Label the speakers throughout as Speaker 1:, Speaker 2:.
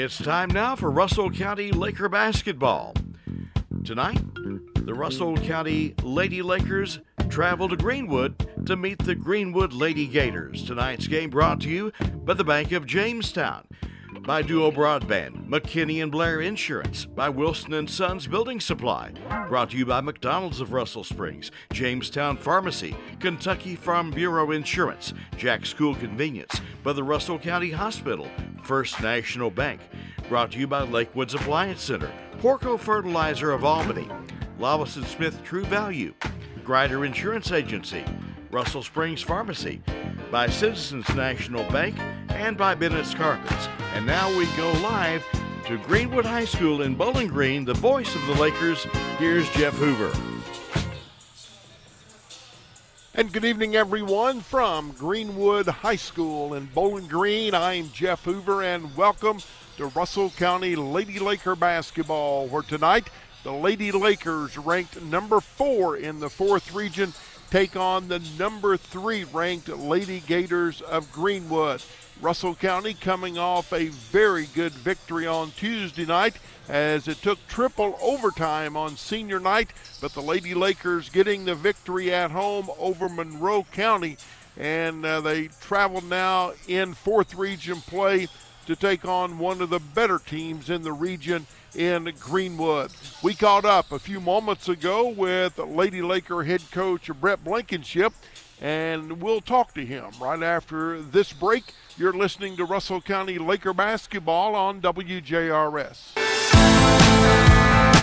Speaker 1: It's time now for Russell County Laker basketball. Tonight, the Russell County Lady Lakers travel to Greenwood to meet the Greenwood Lady Gators. Tonight's game brought to you by the Bank of Jamestown, by Duo Broadband, McKinney and Blair Insurance, by Wilson and Sons Building Supply, brought to you by McDonald's of Russell Springs, Jamestown Pharmacy, Kentucky Farm Bureau Insurance, Jack School Convenience, by the Russell County Hospital, First National Bank, brought to you by Lakewoods Appliance Center, Porco Fertilizer of Albany, Lawson Smith True Value, Grider Insurance Agency, Russell Springs Pharmacy, by Citizens National Bank, and by Bennett's Carpets. And now we go live to Greenwood High School in Bowling Green, the voice of the Lakers. Here's Jeff Hoover.
Speaker 2: And good evening, everyone, from Greenwood High School in Bowling Green. I'm Jeff Hoover, and welcome to Russell County Lady Laker basketball, where tonight the Lady Lakers, ranked number four in the fourth region, take on the number three ranked Lady Gators of Greenwood. Russell County coming off a very good victory on Tuesday night as it took triple overtime on senior night, but the Lady Lakers getting the victory at home over Monroe County. And uh, they travel now in fourth region play to take on one of the better teams in the region in Greenwood. We caught up a few moments ago with Lady Laker head coach Brett Blankenship, and we'll talk to him right after this break. You're listening to Russell County Laker basketball on WJRS.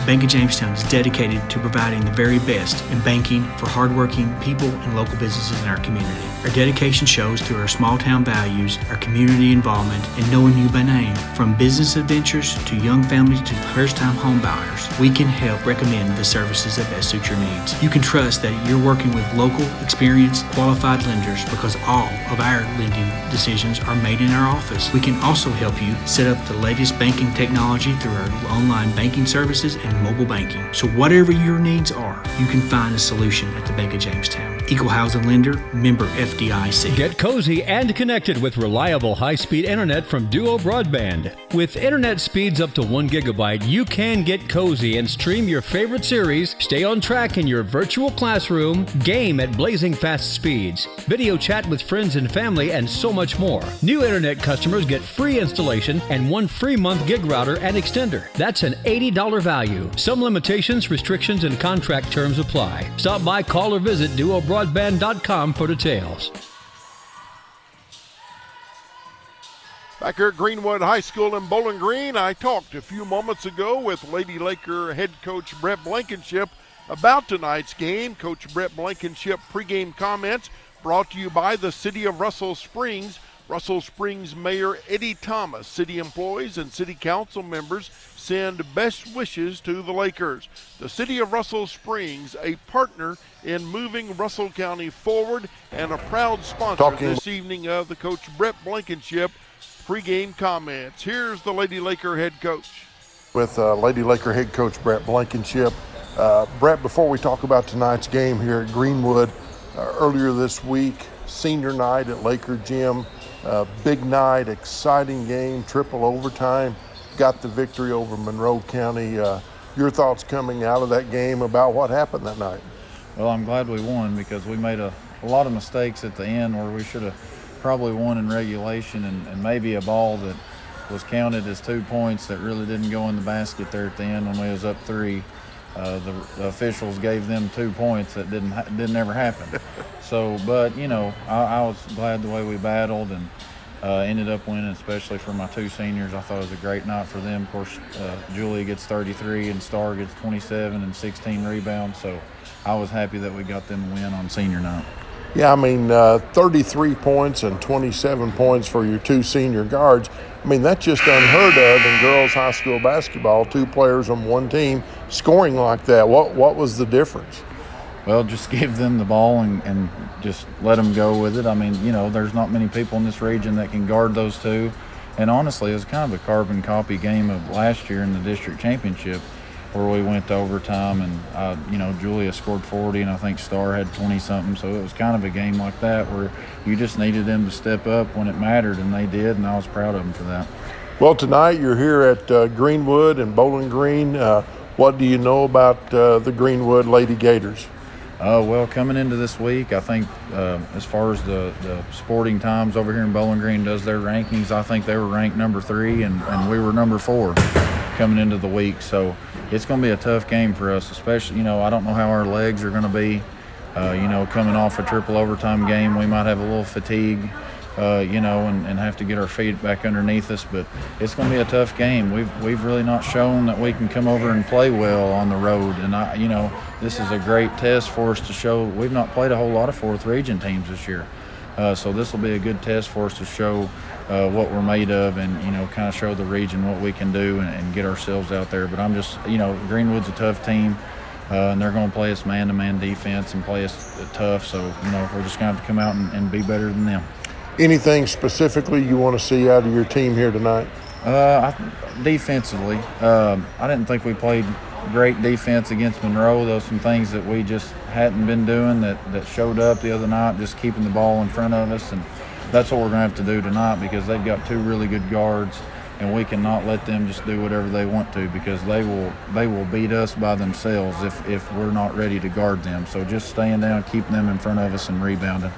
Speaker 3: Bank of Jamestown is dedicated to providing the very best in banking for hardworking people and local businesses in our community. Our dedication shows through our small town values, our community involvement, and knowing you by name. From business adventures to young families to first time home buyers, we can help recommend the services that best suit your needs. You can trust that you're working with local, experienced, qualified lenders because all of our lending decisions are made in our office. We can also help you set up the latest banking technology through our online banking services and mobile banking. So, whatever your needs are, you can find a solution at the Bank of Jamestown. Equal housing lender, member FDIC.
Speaker 4: Get cozy and connected with reliable high speed internet from Duo Broadband. With internet speeds up to 1 gigabyte, you can get cozy and stream your favorite series, stay on track in your virtual classroom, game at blazing fast speeds, video chat with friends and family, and so much more. New internet customers get free installation and one free month gig router and extender. That's an $80 value. Some limitations, restrictions, and contract terms apply. Stop by, call, or visit duobroadband.com for details.
Speaker 2: Back here at Greenwood High School in Bowling Green, I talked a few moments ago with Lady Laker head coach Brett Blankenship about tonight's game. Coach Brett Blankenship pregame comments brought to you by the City of Russell Springs. Russell Springs Mayor Eddie Thomas, city employees, and city council members send best wishes to the Lakers. The city of Russell Springs, a partner in moving Russell County forward and a proud sponsor
Speaker 5: Talking.
Speaker 2: this evening of the coach Brett Blankenship pregame comments. Here's the Lady Laker head coach.
Speaker 5: with uh, Lady Laker head coach Brett Blankenship. Uh, Brett, before we talk about tonight's game here at Greenwood, uh, earlier this week, senior night at Laker Gym, uh, big night, exciting game, triple overtime, got the victory over Monroe County. Uh, your thoughts coming out of that game about what happened that night?
Speaker 6: Well, I'm glad we won because we made a, a lot of mistakes at the end where we should have probably won in regulation and, and maybe a ball that was counted as two points that really didn't go in the basket there at the end when we was up three. Uh, the, the officials gave them two points that didn't ha- didn't ever happen. so, but you know, I, I was glad the way we battled and uh, ended up winning, especially for my two seniors. I thought it was a great night for them. Of course, uh, Julia gets 33 and Star gets 27 and 16 rebounds. So I was happy that we got them win on senior night.
Speaker 5: Yeah, I mean, uh, 33 points and 27 points for your two senior guards. I mean, that's just unheard of in girls' high school basketball. Two players on one team scoring like that. What what was the difference?
Speaker 6: Well, just give them the ball and, and just let them go with it. I mean, you know, there's not many people in this region that can guard those two. And honestly, it was kind of a carbon copy game of last year in the district championship where we went to overtime and, uh, you know, Julia scored 40 and I think Star had 20 something. So it was kind of a game like that where you just needed them to step up when it mattered and they did. And I was proud of them for that.
Speaker 5: Well, tonight you're here at uh, Greenwood and Bowling Green. Uh, what do you know about uh, the Greenwood Lady Gators?
Speaker 6: Uh, well, coming into this week, I think uh, as far as the, the Sporting Times over here in Bowling Green does their rankings, I think they were ranked number three and, and we were number four coming into the week. So it's going to be a tough game for us, especially, you know, I don't know how our legs are going to be. Uh, you know, coming off a triple overtime game, we might have a little fatigue uh, you know, and, and have to get our feet back underneath us. But it's going to be a tough game. We've we've really not shown that we can come over and play well on the road. And I, you know, this is a great test for us to show. We've not played a whole lot of fourth region teams this year, uh, so this will be a good test for us to show. Uh, what we're made of, and you know, kind of show the region what we can do, and, and get ourselves out there. But I'm just, you know, Greenwood's a tough team. Uh, and they're going to play us man-to-man defense and play us tough. So you know we're just going to have to come out and, and, be better than them.
Speaker 5: Anything specifically you want to see out of your team here tonight?
Speaker 6: Uh, I, defensively, um, I didn't think we played great defense against Monroe. Those some things that we just hadn't been doing that, that showed up the other night, just keeping the ball in front of us. And that's what we're going to have to do tonight because they've got two really good guards and we cannot let them just do whatever they want to because they will they will beat us by themselves if, if we're not ready to guard them. So just staying down, keeping them in front of us and rebounding.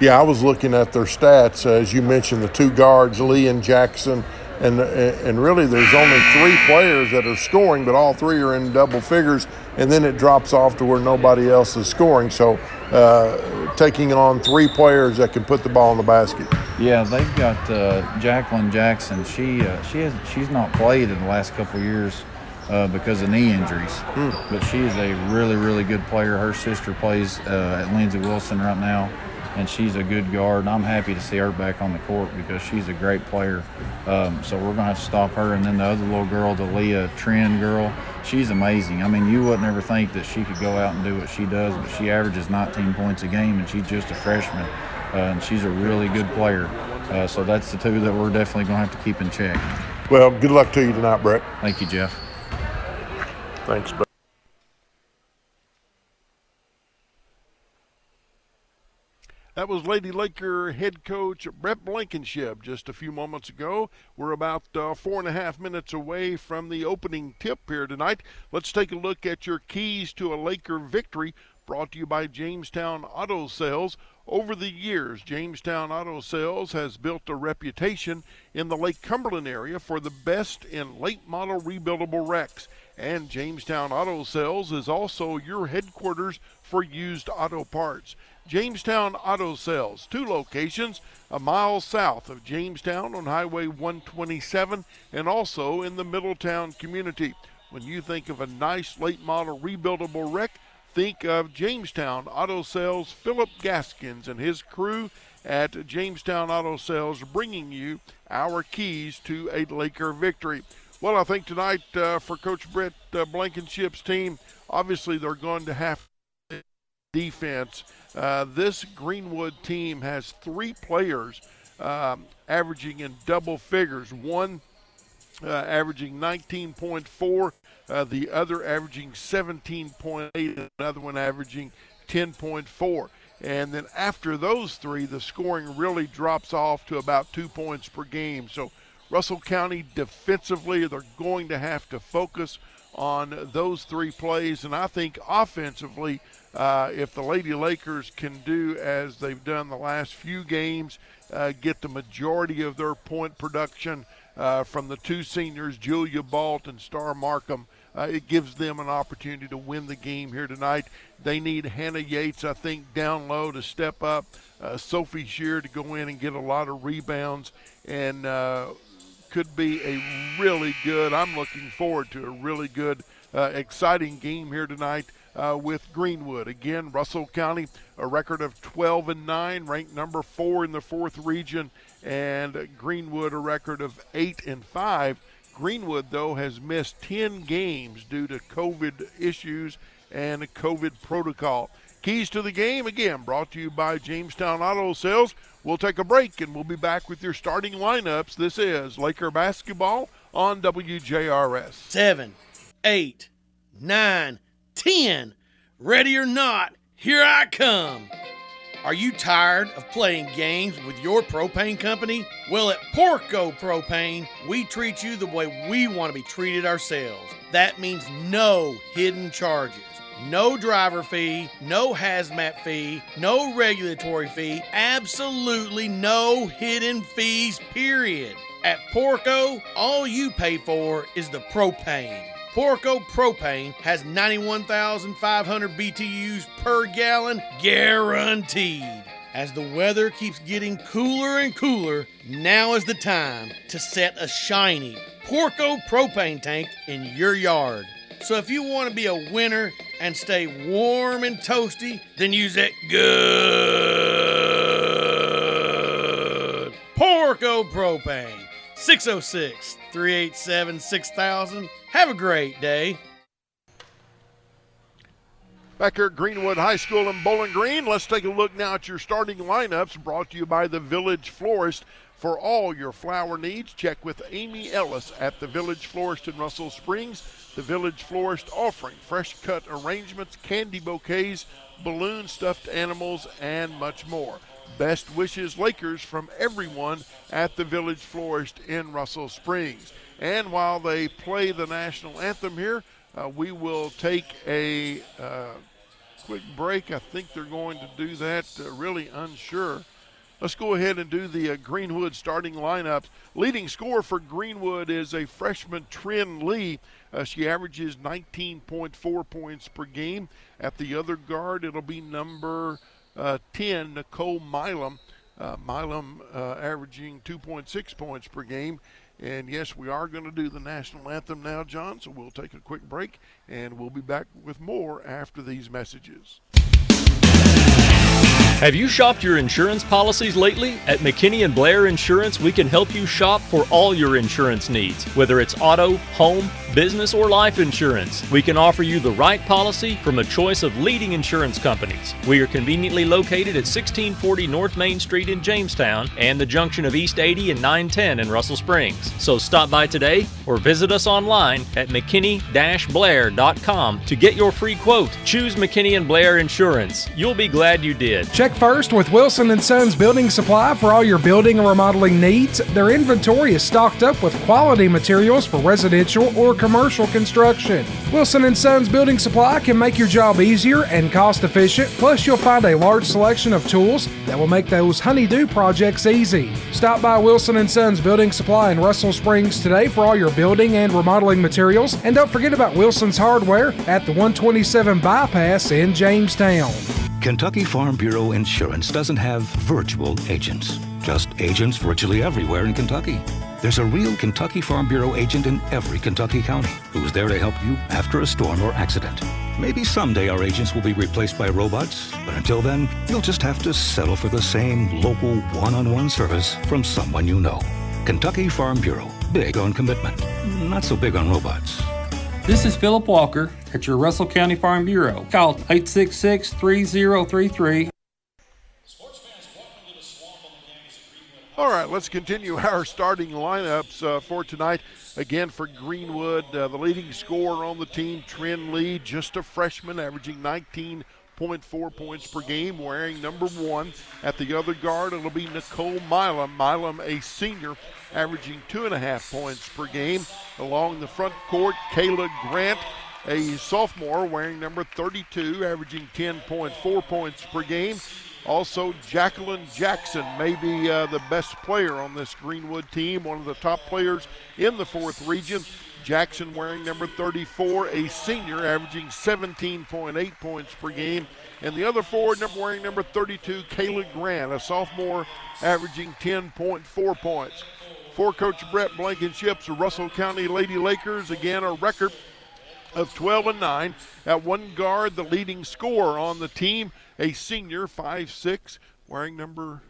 Speaker 5: Yeah, I was looking at their stats. Uh, as you mentioned, the two guards, Lee and Jackson, and and really there's only three players that are scoring, but all three are in double figures, and then it drops off to where nobody else is scoring. So uh, taking on three players that can put the ball in the basket.
Speaker 6: Yeah, they've got uh, Jacqueline Jackson. She uh, she has she's not played in the last couple years. Uh, because of knee injuries. Mm. But she is a really, really good player. Her sister plays uh, at Lindsey Wilson right now, and she's a good guard. And I'm happy to see her back on the court because she's a great player. Um, so we're going to have to stop her. And then the other little girl, the Leah Trend girl, she's amazing. I mean, you wouldn't ever think that she could go out and do what she does, but she averages 19 points a game, and she's just a freshman. Uh, and she's a really good player. Uh, so that's the two that we're definitely going to have to keep in check.
Speaker 5: Well, good luck to you tonight, Brett.
Speaker 6: Thank you, Jeff.
Speaker 5: Thanks, Brett.
Speaker 2: That was Lady Laker head coach Brett Blankenship just a few moments ago. We're about uh, four and a half minutes away from the opening tip here tonight. Let's take a look at your keys to a Laker victory brought to you by Jamestown Auto Sales. Over the years, Jamestown Auto Sales has built a reputation in the Lake Cumberland area for the best in late model rebuildable wrecks. And Jamestown Auto Sales is also your headquarters for used auto parts. Jamestown Auto Sales, two locations, a mile south of Jamestown on Highway 127 and also in the Middletown community. When you think of a nice late model rebuildable wreck, think of Jamestown Auto Sales, Philip Gaskins and his crew at Jamestown Auto Sales bringing you our keys to a Laker victory. Well, I think tonight uh, for Coach Brett uh, Blankenship's team, obviously they're going to have defense uh, this Greenwood team has three players um, averaging in double figures. One uh, averaging 19.4, uh, the other averaging 17.8, another one averaging 10.4. And then after those three, the scoring really drops off to about two points per game. So Russell County defensively, they're going to have to focus on those three plays. And I think offensively, uh, if the Lady Lakers can do as they've done the last few games, uh, get the majority of their point production uh, from the two seniors, Julia Balt and Star Markham, uh, it gives them an opportunity to win the game here tonight. They need Hannah Yates, I think, down low to step up. Uh, Sophie Shear to go in and get a lot of rebounds, and uh, could be a really good. I'm looking forward to a really good, exciting game here tonight uh, with Greenwood. Again, Russell County, a record of 12 and 9, ranked number four in the fourth region, and Greenwood, a record of 8 and 5. Greenwood, though, has missed 10 games due to COVID issues and COVID protocol. Keys to the game, again, brought to you by Jamestown Auto Sales. We'll take a break and we'll be back with your starting lineups. This is Laker basketball on WJRS.
Speaker 7: Seven, eight, nine, 10. Ready or not, here I come. Are you tired of playing games with your propane company? Well, at Porco Propane, we treat you the way we want to be treated ourselves. That means no hidden charges. No driver fee, no hazmat fee, no regulatory fee, absolutely no hidden fees, period. At Porco, all you pay for is the propane. Porco Propane has 91,500 BTUs per gallon guaranteed. As the weather keeps getting cooler and cooler, now is the time to set a shiny Porco propane tank in your yard. So if you want to be a winner and stay warm and toasty, then use that good Porco propane. 606 387 6000. Have a great day.
Speaker 2: Back here at Greenwood High School in Bowling Green, let's take a look now at your starting lineups brought to you by the Village Florist. For all your flower needs, check with Amy Ellis at the Village Florist in Russell Springs. The Village Florist offering fresh cut arrangements, candy bouquets, balloon stuffed animals, and much more. Best wishes, Lakers, from everyone at the Village Florist in Russell Springs. And while they play the national anthem here, uh, we will take a uh, quick break. I think they're going to do that, uh, really unsure. Let's go ahead and do the uh, Greenwood starting lineups. Leading scorer for Greenwood is a freshman, Trin Lee. Uh, she averages 19.4 points per game. At the other guard, it'll be number uh, 10, Nicole Milam. Uh, Milam uh, averaging 2.6 points per game. And yes, we are going to do the national anthem now, John. So we'll take a quick break and we'll be back with more after these messages.
Speaker 8: Have you shopped your insurance policies lately? At McKinney and Blair Insurance, we can help you shop for all your insurance needs, whether it's auto, home, business, or life insurance. We can offer you the right policy from a choice of leading insurance companies. We are conveniently located at 1640 North Main Street in Jamestown and the junction of East 80 and 910 in Russell Springs. So stop by today or visit us online at mckinney-blair.com to get your free quote. Choose McKinney and Blair Insurance. You'll be glad you did.
Speaker 9: Check first with Wilson Sons Building Supply for all your building and remodeling needs. Their inventory is stocked up with quality materials for residential or commercial construction. Wilson Sons Building Supply can make your job easier and cost efficient. Plus, you'll find a large selection of tools that will make those honeydew projects easy. Stop by Wilson Sons Building Supply in Russell Springs today for all your building and remodeling materials. And don't forget about Wilson's Hardware at the 127 Bypass in Jamestown.
Speaker 10: Kentucky Farm Bureau Insurance doesn't have virtual agents, just agents virtually everywhere in Kentucky. There's a real Kentucky Farm Bureau agent in every Kentucky county who's there to help you after a storm or accident. Maybe someday our agents will be replaced by robots, but until then, you'll just have to settle for the same local one on one service from someone you know. Kentucky Farm Bureau, big on commitment, not so big on robots.
Speaker 11: This is Philip Walker at your Russell County Farm Bureau. Call 866 3033.
Speaker 2: All right, let's continue our starting lineups uh, for tonight. Again, for Greenwood, uh, the leading scorer on the team, Trin Lee, just a freshman, averaging 19.4 points per game, wearing number one. At the other guard, it'll be Nicole Milam. Milam, a senior, averaging two and a half points per game. Along the front court, Kayla Grant, a sophomore, wearing number 32, averaging 10.4 points per game. Also, Jacqueline Jackson may be uh, the best player on this Greenwood team, one of the top players in the fourth region. Jackson wearing number 34, a senior, averaging 17.8 points per game. And the other forward number wearing number 32, Kayla Grant, a sophomore, averaging 10.4 points. For Coach Brett Blankenship's Russell County Lady Lakers, again a record of 12 and 9. At one guard, the leading scorer on the team, a senior, 5'6, wearing number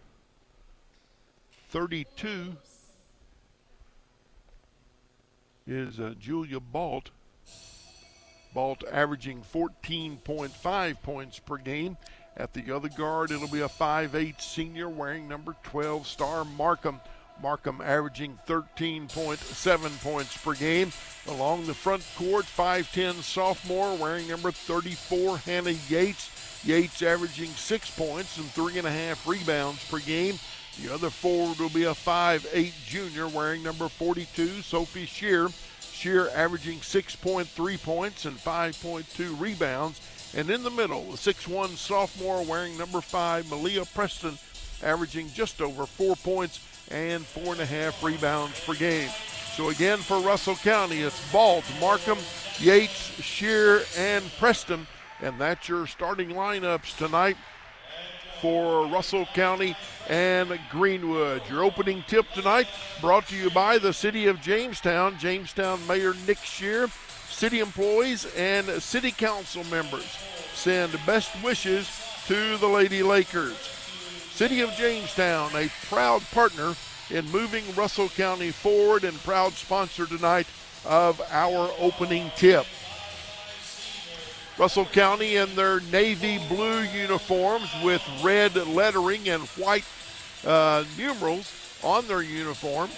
Speaker 2: 32, is uh, Julia Balt. Balt averaging 14.5 points per game. At the other guard, it'll be a 5'8 senior wearing number 12, Star Markham. Markham averaging 13.7 points per game. Along the front court, 5'10 sophomore wearing number 34, Hannah Yates. Yates averaging six points and three and a half rebounds per game. The other forward will be a 5'8 junior wearing number 42, Sophie Shear. Shear averaging 6.3 points and 5.2 rebounds. And in the middle, the 6'1 sophomore wearing number 5, Malia Preston, averaging just over four points and four and a half rebounds per game. So again, for Russell County, it's Balt, Markham, Yates, Shear, and Preston. And that's your starting lineups tonight for Russell County and Greenwood. Your opening tip tonight brought to you by the City of Jamestown, Jamestown Mayor Nick Shear, city employees, and city council members. Send best wishes to the Lady Lakers. City of Jamestown, a proud partner in moving Russell County forward and proud sponsor tonight of our opening tip. Russell County in their navy blue uniforms with red lettering and white uh, numerals on their uniform.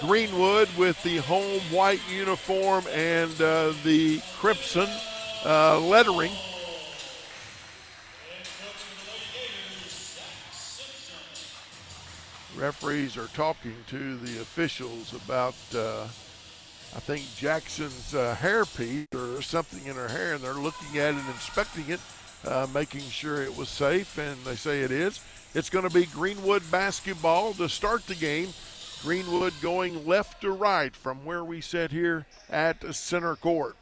Speaker 2: Greenwood with the home white uniform and uh, the crimson uh, lettering. Referees are talking to the officials about uh, I think Jackson's uh, hairpiece or something in her hair, and they're looking at it, inspecting it, uh, making sure it was safe, and they say it is. It's going to be Greenwood basketball to start the game. Greenwood going left to right from where we sit here at center court.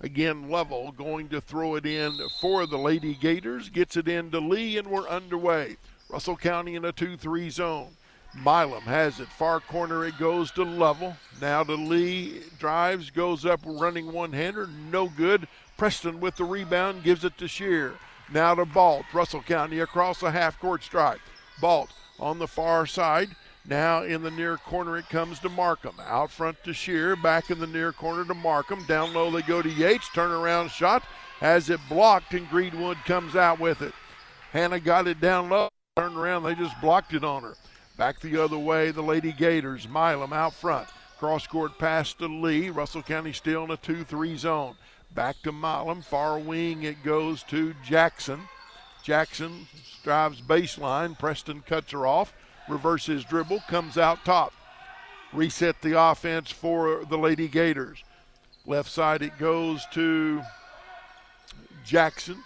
Speaker 2: Again, Lovell going to throw it in for the Lady Gators. Gets it into Lee, and we're underway. Russell County in a 2 3 zone. Milam has it. Far corner it goes to Level. Now to Lee. Drives, goes up running one hander. No good. Preston with the rebound gives it to Shear. Now to Balt. Russell County across the half court stripe. Balt on the far side. Now in the near corner it comes to Markham. Out front to Shear. Back in the near corner to Markham. Down low they go to Yates. Turnaround shot. Has it blocked and Greenwood comes out with it. Hannah got it down low. Turned around. They just blocked it on her. Back the other way, the Lady Gators. Milam out front. Cross court pass to Lee. Russell County still in a 2 3 zone. Back to Milam. Far wing, it goes to Jackson. Jackson drives baseline. Preston cuts her off. Reverses dribble. Comes out top. Reset the offense for the Lady Gators. Left side, it goes to Jackson.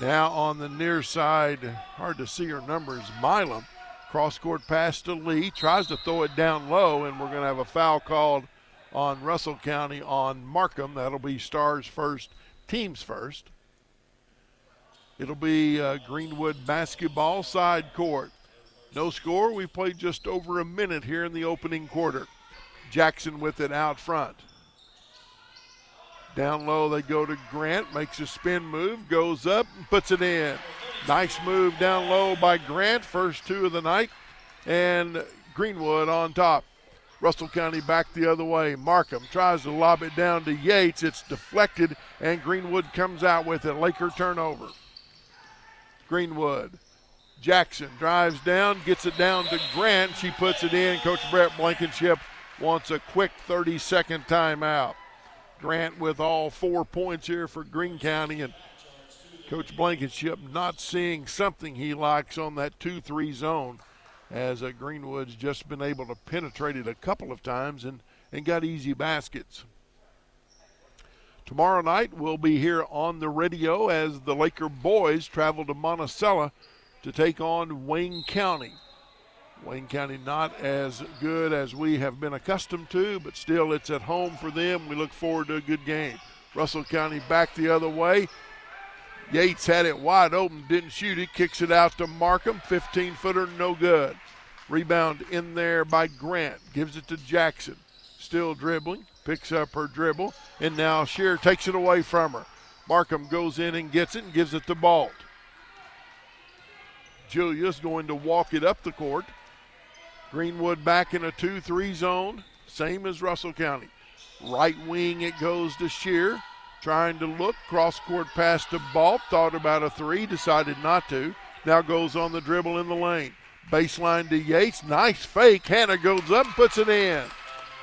Speaker 2: Now on the near side, hard to see her numbers, Milam. Cross court pass to Lee. Tries to throw it down low, and we're going to have a foul called on Russell County on Markham. That'll be Stars first, teams first. It'll be uh, Greenwood basketball side court. No score. We played just over a minute here in the opening quarter. Jackson with it out front. Down low, they go to Grant, makes a spin move, goes up, and puts it in. Nice move down low by Grant, first two of the night. And Greenwood on top. Russell County back the other way. Markham tries to lob it down to Yates. It's deflected, and Greenwood comes out with it. Laker turnover. Greenwood. Jackson drives down, gets it down to Grant. She puts it in. Coach Brett Blankenship wants a quick 30 second timeout. Grant with all four points here for Greene County, and Coach Blankenship not seeing something he likes on that 2 3 zone as uh, Greenwood's just been able to penetrate it a couple of times and, and got easy baskets. Tomorrow night, we'll be here on the radio as the Laker boys travel to Monticello to take on Wayne County. Wayne County not as good as we have been accustomed to, but still it's at home for them. We look forward to a good game. Russell County back the other way. Yates had it wide open, didn't shoot it, kicks it out to Markham. 15 footer, no good. Rebound in there by Grant, gives it to Jackson. Still dribbling, picks up her dribble, and now Shear takes it away from her. Markham goes in and gets it and gives it to Balt. Julia's going to walk it up the court. Greenwood back in a 2 3 zone, same as Russell County. Right wing, it goes to Shear. Trying to look, cross court pass to Balt. Thought about a three, decided not to. Now goes on the dribble in the lane. Baseline to Yates. Nice fake. Hannah goes up and puts it in.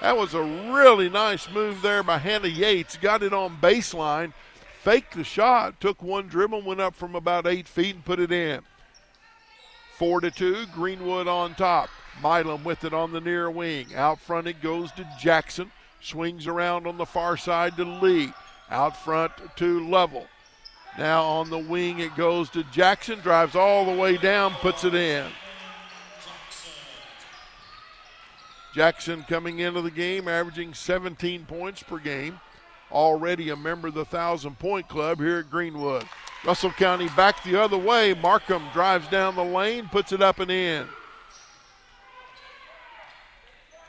Speaker 2: That was a really nice move there by Hannah Yates. Got it on baseline. faked the shot, took one dribble, went up from about eight feet and put it in. Four to two, Greenwood on top. Milam with it on the near wing. Out front it goes to Jackson. Swings around on the far side to Lee. Out front to Level. Now on the wing it goes to Jackson. Drives all the way down, puts it in. Jackson coming into the game, averaging 17 points per game. Already a member of the 1,000 point club here at Greenwood. Russell County back the other way. Markham drives down the lane, puts it up and in.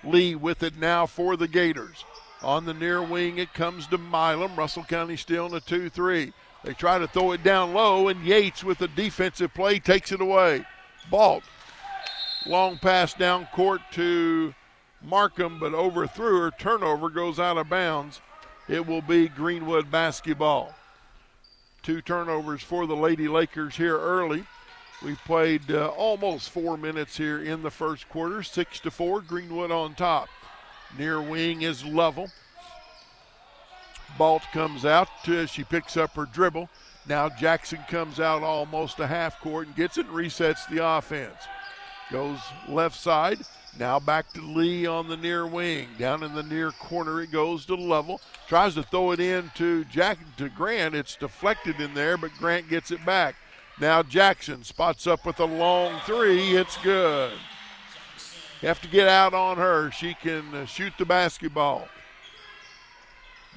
Speaker 2: Lee with it now for the Gators. On the near wing, it comes to Milam. Russell County still in a 2 3. They try to throw it down low, and Yates with a defensive play takes it away. Balt. Long pass down court to Markham, but overthrew her. Turnover goes out of bounds. It will be Greenwood basketball. Two turnovers for the Lady Lakers here early. We played uh, almost four minutes here in the first quarter, six to four. Greenwood on top. Near wing is level. Balt comes out. To, she picks up her dribble. Now Jackson comes out almost a half court and gets it and resets the offense. Goes left side. Now back to Lee on the near wing. Down in the near corner it goes to level. Tries to throw it in to Jack to Grant. It's deflected in there, but Grant gets it back. Now Jackson spots up with a long three. It's good. You have to get out on her. She can shoot the basketball.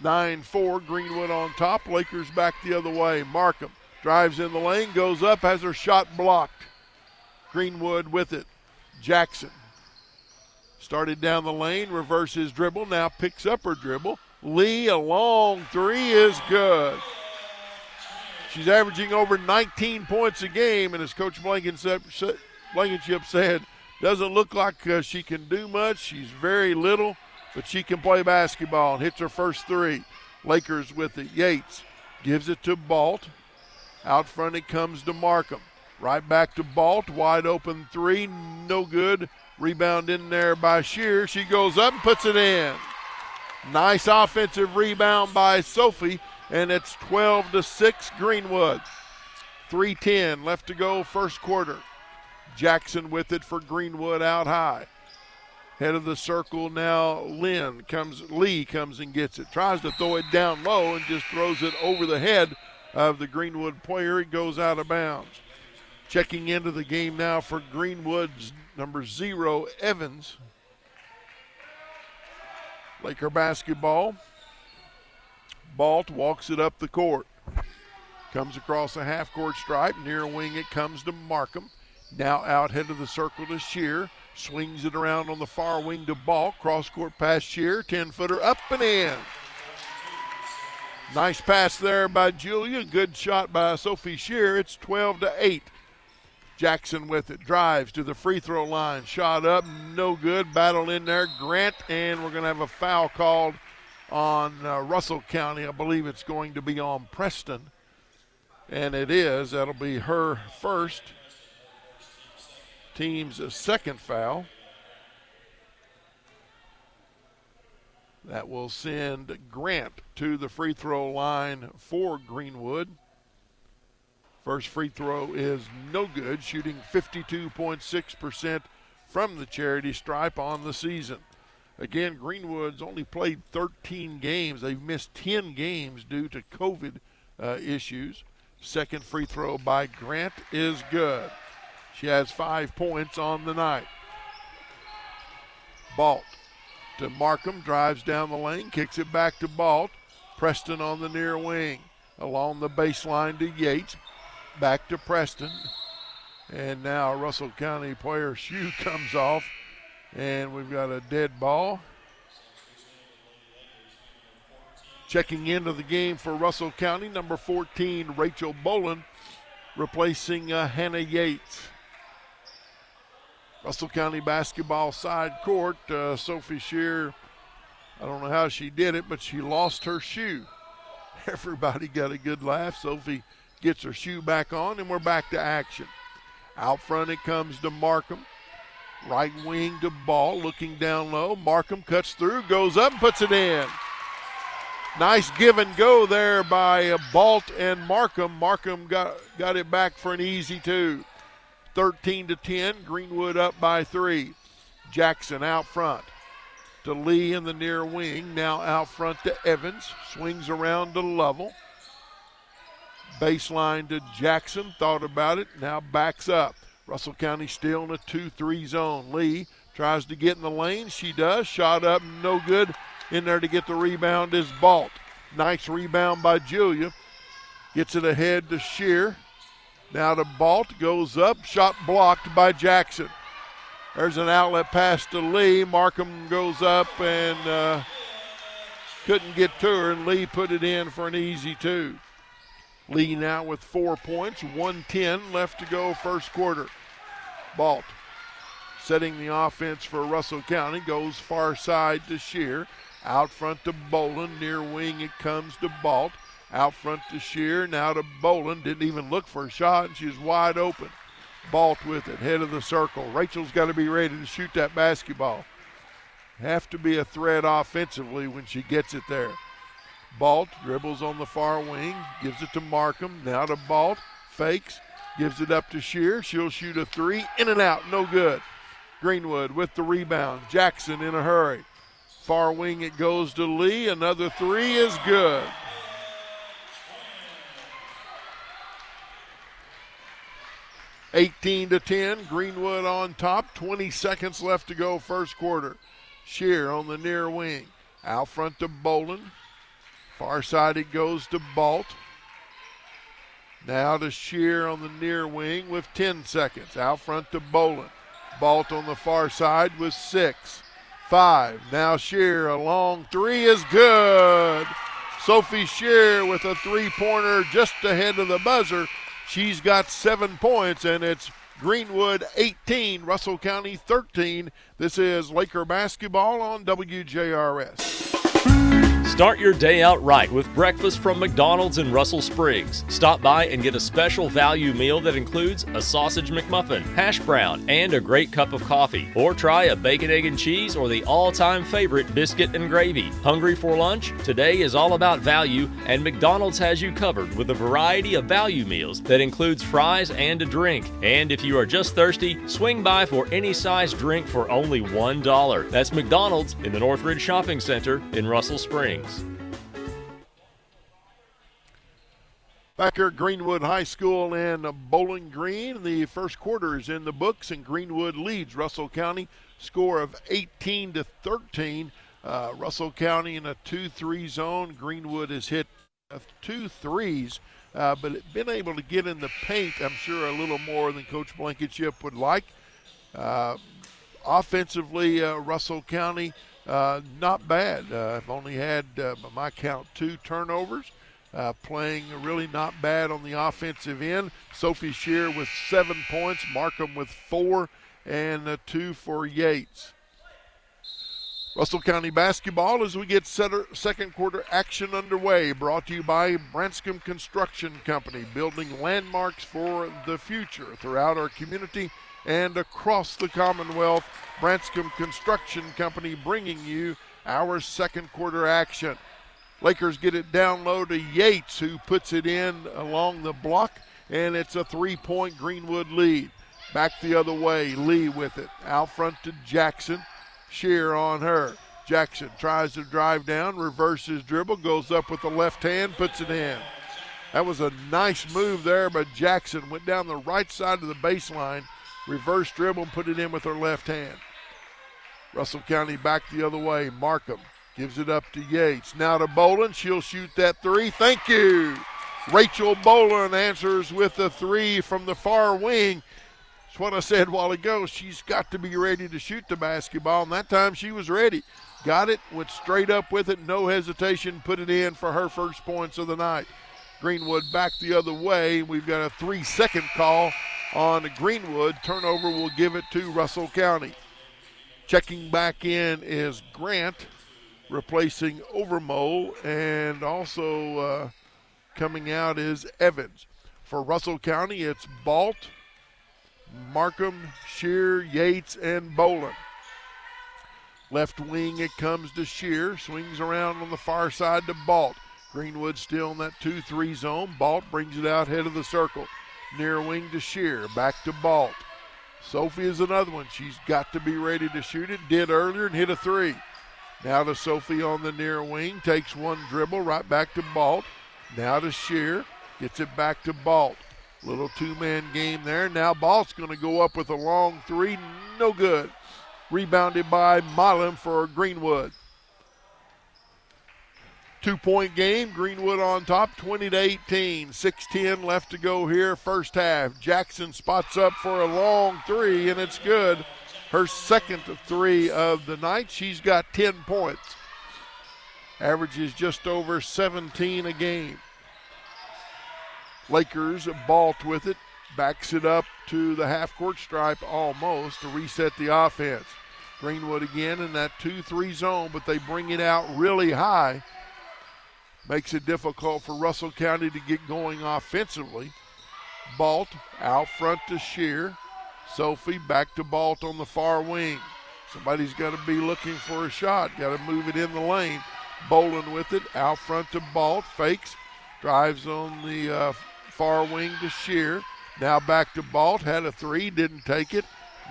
Speaker 2: 9 4, Greenwood on top. Lakers back the other way. Markham drives in the lane, goes up, has her shot blocked. Greenwood with it. Jackson started down the lane, reverses dribble, now picks up her dribble. Lee, a long three is good. She's averaging over 19 points a game, and as Coach Blankenship, said, doesn't look like uh, she can do much. She's very little, but she can play basketball and hits her first three. Lakers with it. Yates gives it to Balt. Out front it comes to Markham. Right back to Balt. Wide open three. No good. Rebound in there by Shear. She goes up and puts it in. Nice offensive rebound by Sophie and it's 12 to 6 Greenwood. 3:10 left to go first quarter. Jackson with it for Greenwood out high. Head of the circle now. Lynn comes. Lee comes and gets it. Tries to throw it down low and just throws it over the head of the Greenwood player. It goes out of bounds. Checking into the game now for Greenwood's number zero Evans. Laker basketball. Balt walks it up the court. Comes across a half court stripe. Near wing it comes to Markham. Now out head of the circle to Shear. Swings it around on the far wing to Balt. Cross court pass Shear. 10 footer up and in. Nice pass there by Julia. Good shot by Sophie Shear. It's 12 to 8. Jackson with it. Drives to the free throw line. Shot up. No good. Battle in there. Grant. And we're going to have a foul called on uh, Russell County. I believe it's going to be on Preston. And it is. That'll be her first. Team's second foul. That will send Grant to the free throw line for Greenwood. First free throw is no good, shooting 52.6% from the charity stripe on the season. Again, Greenwood's only played 13 games. They've missed 10 games due to COVID uh, issues. Second free throw by Grant is good. She has five points on the night. Balt to Markham, drives down the lane, kicks it back to Balt. Preston on the near wing. Along the baseline to Yates. Back to Preston. And now Russell County player shoe comes off. And we've got a dead ball. Checking into the game for Russell County, number 14, Rachel Bolin, replacing uh, Hannah Yates. Russell County basketball side court. Uh, Sophie Shear, I don't know how she did it, but she lost her shoe. Everybody got a good laugh. Sophie gets her shoe back on, and we're back to action. Out front it comes to Markham. Right wing to Balt, looking down low. Markham cuts through, goes up, and puts it in. Nice give and go there by Balt and Markham. Markham got got it back for an easy two. 13 to 10. Greenwood up by three. Jackson out front to Lee in the near wing. Now out front to Evans. Swings around to Lovell. Baseline to Jackson. Thought about it. Now backs up. Russell County still in a 2 3 zone. Lee tries to get in the lane. She does. Shot up, no good. In there to get the rebound is Balt. Nice rebound by Julia. Gets it ahead to Shear. Now to Balt. Goes up. Shot blocked by Jackson. There's an outlet pass to Lee. Markham goes up and uh, couldn't get to her, and Lee put it in for an easy two. Lee now with four points, 110 left to go first quarter. Balt setting the offense for Russell County goes far side to Shear. Out front to Boland. Near wing it comes to Balt. Out front to Shear. Now to Boland. Didn't even look for a shot, and she's wide open. Balt with it, head of the circle. Rachel's got to be ready to shoot that basketball. Have to be a threat offensively when she gets it there. Balt dribbles on the far wing, gives it to Markham. Now to Balt, fakes, gives it up to Shear. She'll shoot a three, in and out, no good. Greenwood with the rebound. Jackson in a hurry. Far wing it goes to Lee. Another three is good. Eighteen to ten. Greenwood on top. Twenty seconds left to go. First quarter. Shear on the near wing. Out front to Boland. Far side it goes to Balt. Now to Shear on the near wing with 10 seconds. Out front to Boland. Balt on the far side with six. Five. Now Shear. A long three is good. Sophie Shear with a three pointer just ahead of the buzzer. She's got seven points, and it's Greenwood 18, Russell County 13. This is Laker basketball on WJRS.
Speaker 8: Start your day out right with breakfast from McDonald's in Russell Springs. Stop by and get a special value meal that includes a sausage McMuffin, hash brown, and a great cup of coffee. Or try a bacon, egg, and cheese or the all time favorite biscuit and gravy. Hungry for lunch? Today is all about value, and McDonald's has you covered with a variety of value meals that includes fries and a drink. And if you are just thirsty, swing by for any size drink for only $1. That's McDonald's in the Northridge Shopping Center in Russell Springs.
Speaker 2: Back here at Greenwood High School in Bowling Green, the first quarter is in the books, and Greenwood leads Russell County. Score of 18 to 13. Uh, Russell County in a 2-3 zone. Greenwood has hit two threes, uh, but been able to get in the paint. I'm sure a little more than Coach Blankenship would like. Uh, offensively, uh, Russell County uh, not bad. I've only had, by my count, two turnovers uh, playing really not bad on the offensive end. Sophie Shear with seven points, Markham with four, and uh, two for Yates. Russell County basketball as we get second quarter action underway. Brought to you by Branscum Construction Company, building landmarks for the future throughout our community and across the Commonwealth. Branscum Construction Company bringing you our second quarter action. Lakers get it down low to Yates, who puts it in along the block, and it's a three point Greenwood lead. Back the other way, Lee with it. Out front to Jackson. Shear on her. Jackson tries to drive down, reverses dribble, goes up with the left hand, puts it in. That was a nice move there, but Jackson went down the right side of the baseline, reverse dribble, and put it in with her left hand. Russell County back the other way. Markham Gives it up to Yates. Now to Boland. She'll shoot that three. Thank you. Rachel Boland answers with a three from the far wing. That's what I said while ago. She's got to be ready to shoot the basketball, and that time she was ready. Got it, went straight up with it, no hesitation, put it in for her first points of the night. Greenwood back the other way. We've got a three second call on Greenwood. Turnover will give it to Russell County. Checking back in is Grant replacing Overmole, and also uh, coming out is Evans. For Russell County, it's Balt, Markham, Shear, Yates, and Boland. Left wing, it comes to Shear. Swings around on the far side to Balt. Greenwood still in that 2 3 zone. Balt brings it out head of the circle. Near wing to Shear. Back to Balt. Sophie is another one. She's got to be ready to shoot it. Did earlier and hit a three. Now to Sophie on the near wing. Takes one dribble right back to Balt. Now to Shear. Gets it back to Balt. Little two man game there. Now Ball's going to go up with a long three. No good. Rebounded by Milam for Greenwood. Two point game. Greenwood on top, 20 to 18. 6:10 left to go here, first half. Jackson spots up for a long three, and it's good. Her second three of the night. She's got 10 points. Averages just over 17 a game. Lakers Balt with it, backs it up to the half court stripe almost to reset the offense. Greenwood again in that 2 3 zone, but they bring it out really high makes it difficult for Russell County to get going offensively. Balt out front to Shear. Sophie back to Balt on the far wing. Somebody's got to be looking for a shot. Got to move it in the lane. Bolin with it out front to Balt. Fakes. Drives on the uh, far wing to Shear. Now back to Balt. Had a three. Didn't take it.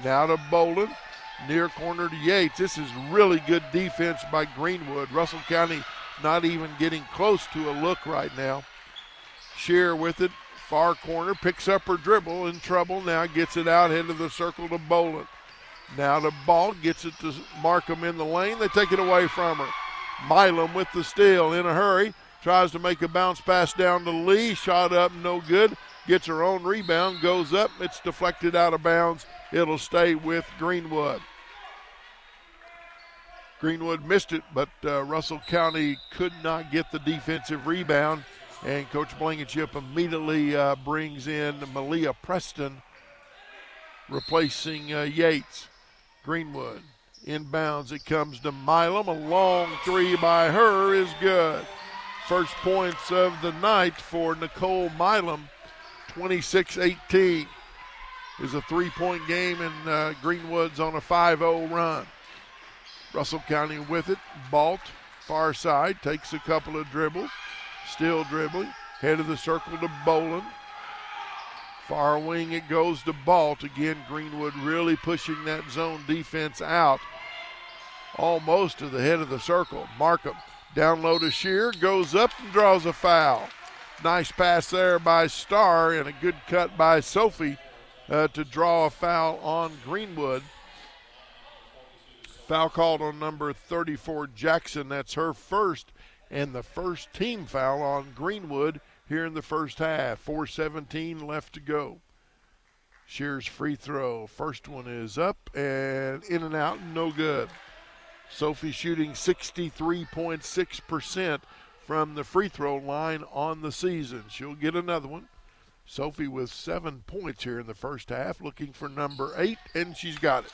Speaker 2: Now to Bolin. Near corner to Yates. This is really good defense by Greenwood. Russell County not even getting close to a look right now. Shear with it, far corner, picks up her dribble, in trouble now, gets it out into the circle to Bolin. Now the ball gets it to Markham in the lane. They take it away from her. Milam with the steal in a hurry. Tries to make a bounce pass down to Lee. Shot up, no good. Gets her own rebound, goes up. It's deflected out of bounds. It'll stay with Greenwood. Greenwood missed it, but uh, Russell County could not get the defensive rebound. And Coach Blankenship immediately uh, brings in Malia Preston, replacing uh, Yates. Greenwood inbounds. It comes to Milam. A long three by her is good. First points of the night for Nicole Milam, 26 18. Is a three point game, and uh, Greenwood's on a 5 0 run. Russell County with it. Balt, far side, takes a couple of dribbles. Still dribbling. Head of the circle to Bolin. Far wing it goes to Balt. Again, Greenwood really pushing that zone defense out. Almost to the head of the circle. Markham down low to Shear, goes up and draws a foul. Nice pass there by Starr and a good cut by Sophie uh, to draw a foul on Greenwood. Foul called on number 34, Jackson. That's her first and the first team foul on Greenwood here in the first half. 4.17 left to go. Shears free throw. First one is up and in and out, no good. Sophie shooting 63.6% from the free throw line on the season. She'll get another one. Sophie with seven points here in the first half, looking for number eight, and she's got it.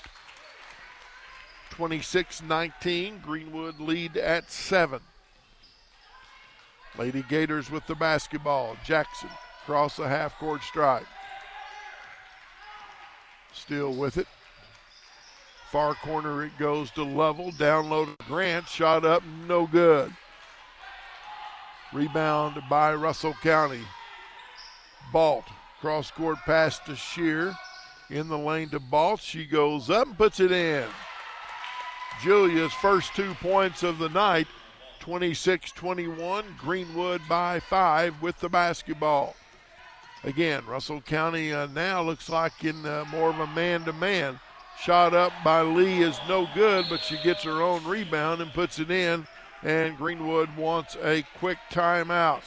Speaker 2: 26 19. Greenwood lead at seven. Lady Gators with the basketball. Jackson across the half court stripe. Still with it. Far corner it goes to Level. Down low to Grant. Shot up, no good. Rebound by Russell County. Balt. Cross court pass to Shear. In the lane to Balt. She goes up and puts it in. Julia's first two points of the night 26 21. Greenwood by five with the basketball. Again, Russell County uh, now looks like in uh, more of a man to man. Shot up by Lee is no good, but she gets her own rebound and puts it in. And Greenwood wants a quick timeout.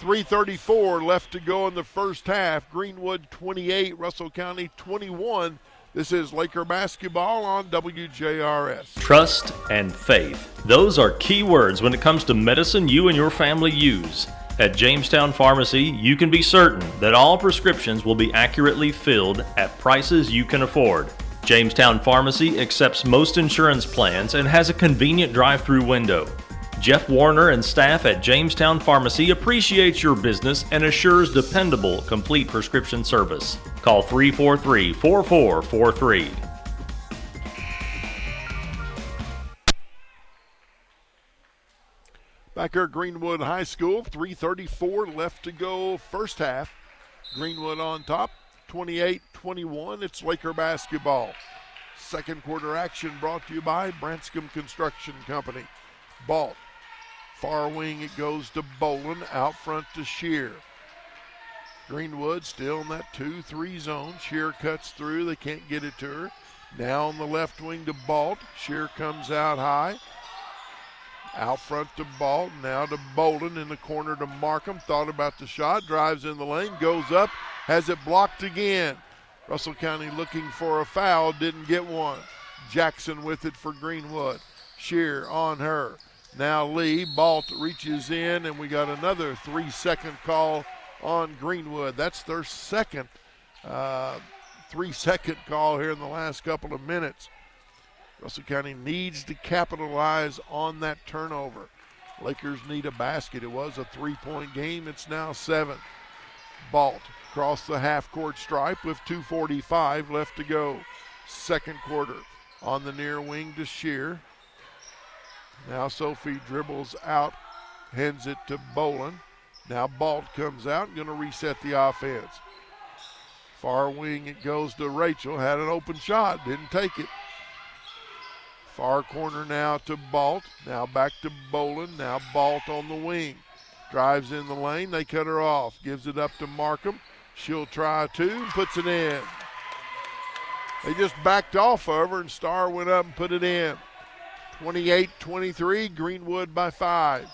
Speaker 2: 3.34 left to go in the first half. Greenwood 28, Russell County 21. This is Laker basketball on WJRS.
Speaker 8: Trust and faith. Those are key words when it comes to medicine you and your family use. At Jamestown Pharmacy, you can be certain that all prescriptions will be accurately filled at prices you can afford. Jamestown Pharmacy accepts most insurance plans and has a convenient drive through window. Jeff Warner and staff at Jamestown Pharmacy appreciates your business and assures dependable, complete prescription service. Call 343 4443.
Speaker 2: Back here at Greenwood High School, 334 left to go first half. Greenwood on top, 28 28-21. It's Laker basketball. Second quarter action brought to you by Branscum Construction Company. Balt. Far wing it goes to Bolin. Out front to Shear. Greenwood still in that 2 3 zone. Shear cuts through. They can't get it to her. Now on the left wing to Balt. Shear comes out high. Out front to Balt. Now to Bolin in the corner to Markham. Thought about the shot. Drives in the lane. Goes up. Has it blocked again. Russell County looking for a foul. Didn't get one. Jackson with it for Greenwood. Shear on her. Now Lee. Balt reaches in, and we got another three second call on Greenwood. That's their second uh, three second call here in the last couple of minutes. Russell County needs to capitalize on that turnover. Lakers need a basket. It was a three point game, it's now seven. Balt across the half court stripe with 2.45 left to go. Second quarter on the near wing to Shear. Now Sophie dribbles out, hands it to Bolin. Now Balt comes out, going to reset the offense. Far wing, it goes to Rachel. Had an open shot, didn't take it. Far corner now to Balt. Now back to Bolin. Now Balt on the wing. Drives in the lane. They cut her off. Gives it up to Markham. She'll try two puts it in. They just backed off of her, and Starr went up and put it in. 28 23, Greenwood by five.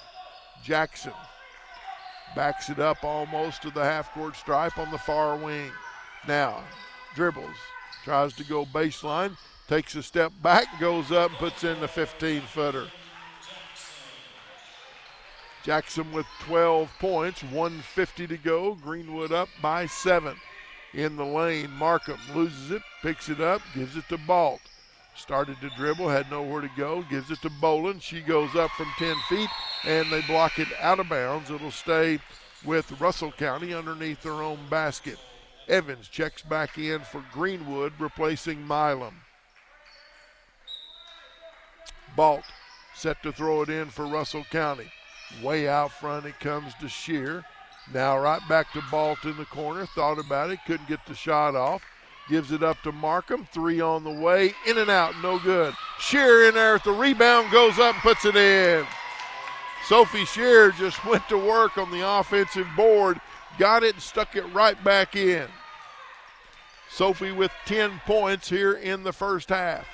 Speaker 2: Jackson backs it up almost to the half court stripe on the far wing. Now, dribbles, tries to go baseline, takes a step back, goes up, puts in the 15 footer. Jackson with 12 points, 150 to go. Greenwood up by seven. In the lane, Markham loses it, picks it up, gives it to Balt. Started to dribble, had nowhere to go, gives it to Bolin. She goes up from 10 feet, and they block it out of bounds. It'll stay with Russell County underneath their own basket. Evans checks back in for Greenwood, replacing Milam. Balt set to throw it in for Russell County. Way out front it comes to Shear. Now right back to Balt in the corner. Thought about it, couldn't get the shot off. Gives it up to Markham. Three on the way. In and out, no good. Shear in there at the rebound, goes up, and puts it in. Sophie Shear just went to work on the offensive board, got it, and stuck it right back in. Sophie with 10 points here in the first half.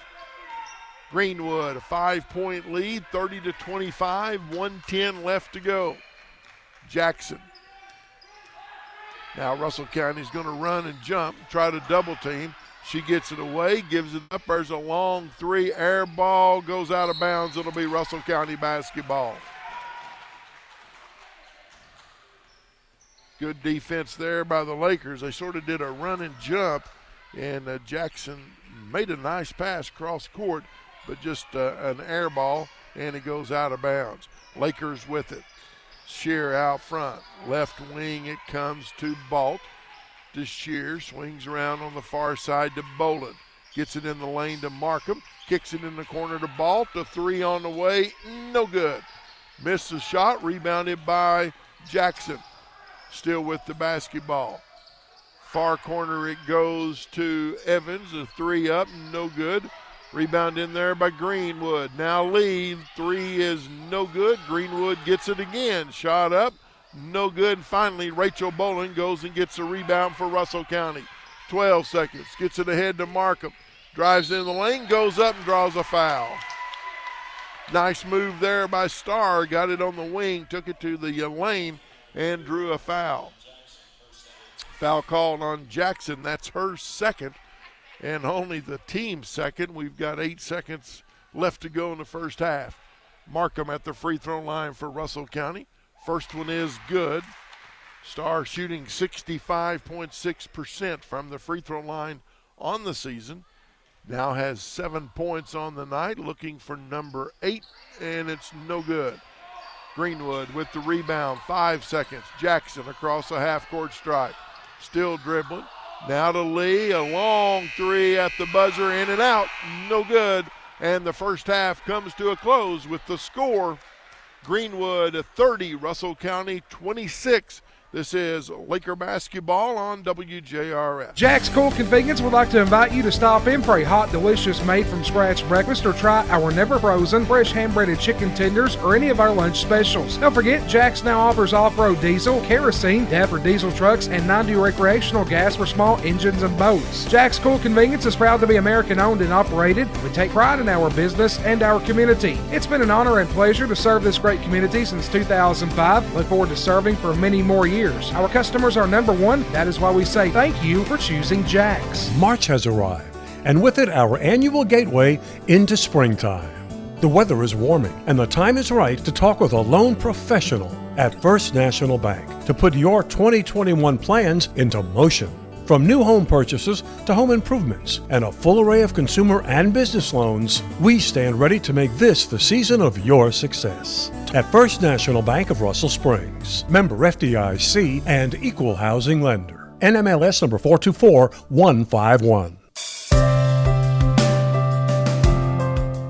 Speaker 2: Greenwood, a five point lead, 30 to 25, 110 left to go. Jackson. Now Russell County's going to run and jump, try to double team. She gets it away, gives it up. There's a long three, air ball goes out of bounds. It'll be Russell County basketball. Good defense there by the Lakers. They sort of did a run and jump, and uh, Jackson made a nice pass cross court, but just uh, an air ball, and it goes out of bounds. Lakers with it. Shear out front. Left wing, it comes to Balt. To Shear, swings around on the far side to Bolin. Gets it in the lane to Markham. Kicks it in the corner to Balt. The three on the way, no good. Missed the shot, rebounded by Jackson. Still with the basketball. Far corner it goes to Evans. A three up, no good. Rebound in there by Greenwood. Now leave. Three is no good. Greenwood gets it again. Shot up. No good. Finally, Rachel Bolin goes and gets a rebound for Russell County. 12 seconds. Gets it ahead to Markham. Drives in the lane, goes up and draws a foul. Nice move there by Starr. Got it on the wing, took it to the lane, and drew a foul. Foul called on Jackson. That's her second and only the team second. We've got eight seconds left to go in the first half. Markham at the free throw line for Russell County. First one is good. Star shooting 65.6% from the free throw line on the season. Now has seven points on the night, looking for number eight, and it's no good. Greenwood with the rebound, five seconds. Jackson across the half court stripe. Still dribbling. Now to Lee, a long three at the buzzer, in and out, no good. And the first half comes to a close with the score Greenwood 30, Russell County 26. This is Laker basketball on WJRS.
Speaker 9: Jack's Cool Convenience would like to invite you to stop in for a hot, delicious, made from scratch breakfast or try our never frozen, fresh hand breaded chicken tenders or any of our lunch specials. Don't forget, Jack's now offers off road diesel, kerosene, Dapper diesel trucks, and 90 recreational gas for small engines and boats. Jack's Cool Convenience is proud to be American owned and operated. We take pride in our business and our community. It's been an honor and pleasure to serve this great community since 2005. Look forward to serving for many more years years. Our customers are number one. That is why we say thank you for choosing Jack's.
Speaker 12: March has arrived, and with it, our annual gateway into springtime. The weather is warming, and the time is right to talk with a loan professional at First National Bank to put your 2021 plans into motion. From new home purchases to home improvements and a full array of consumer and business loans, we stand ready to make this the season of your success. At First National Bank of Russell Springs, member FDIC and equal housing lender. NMLS number 424151.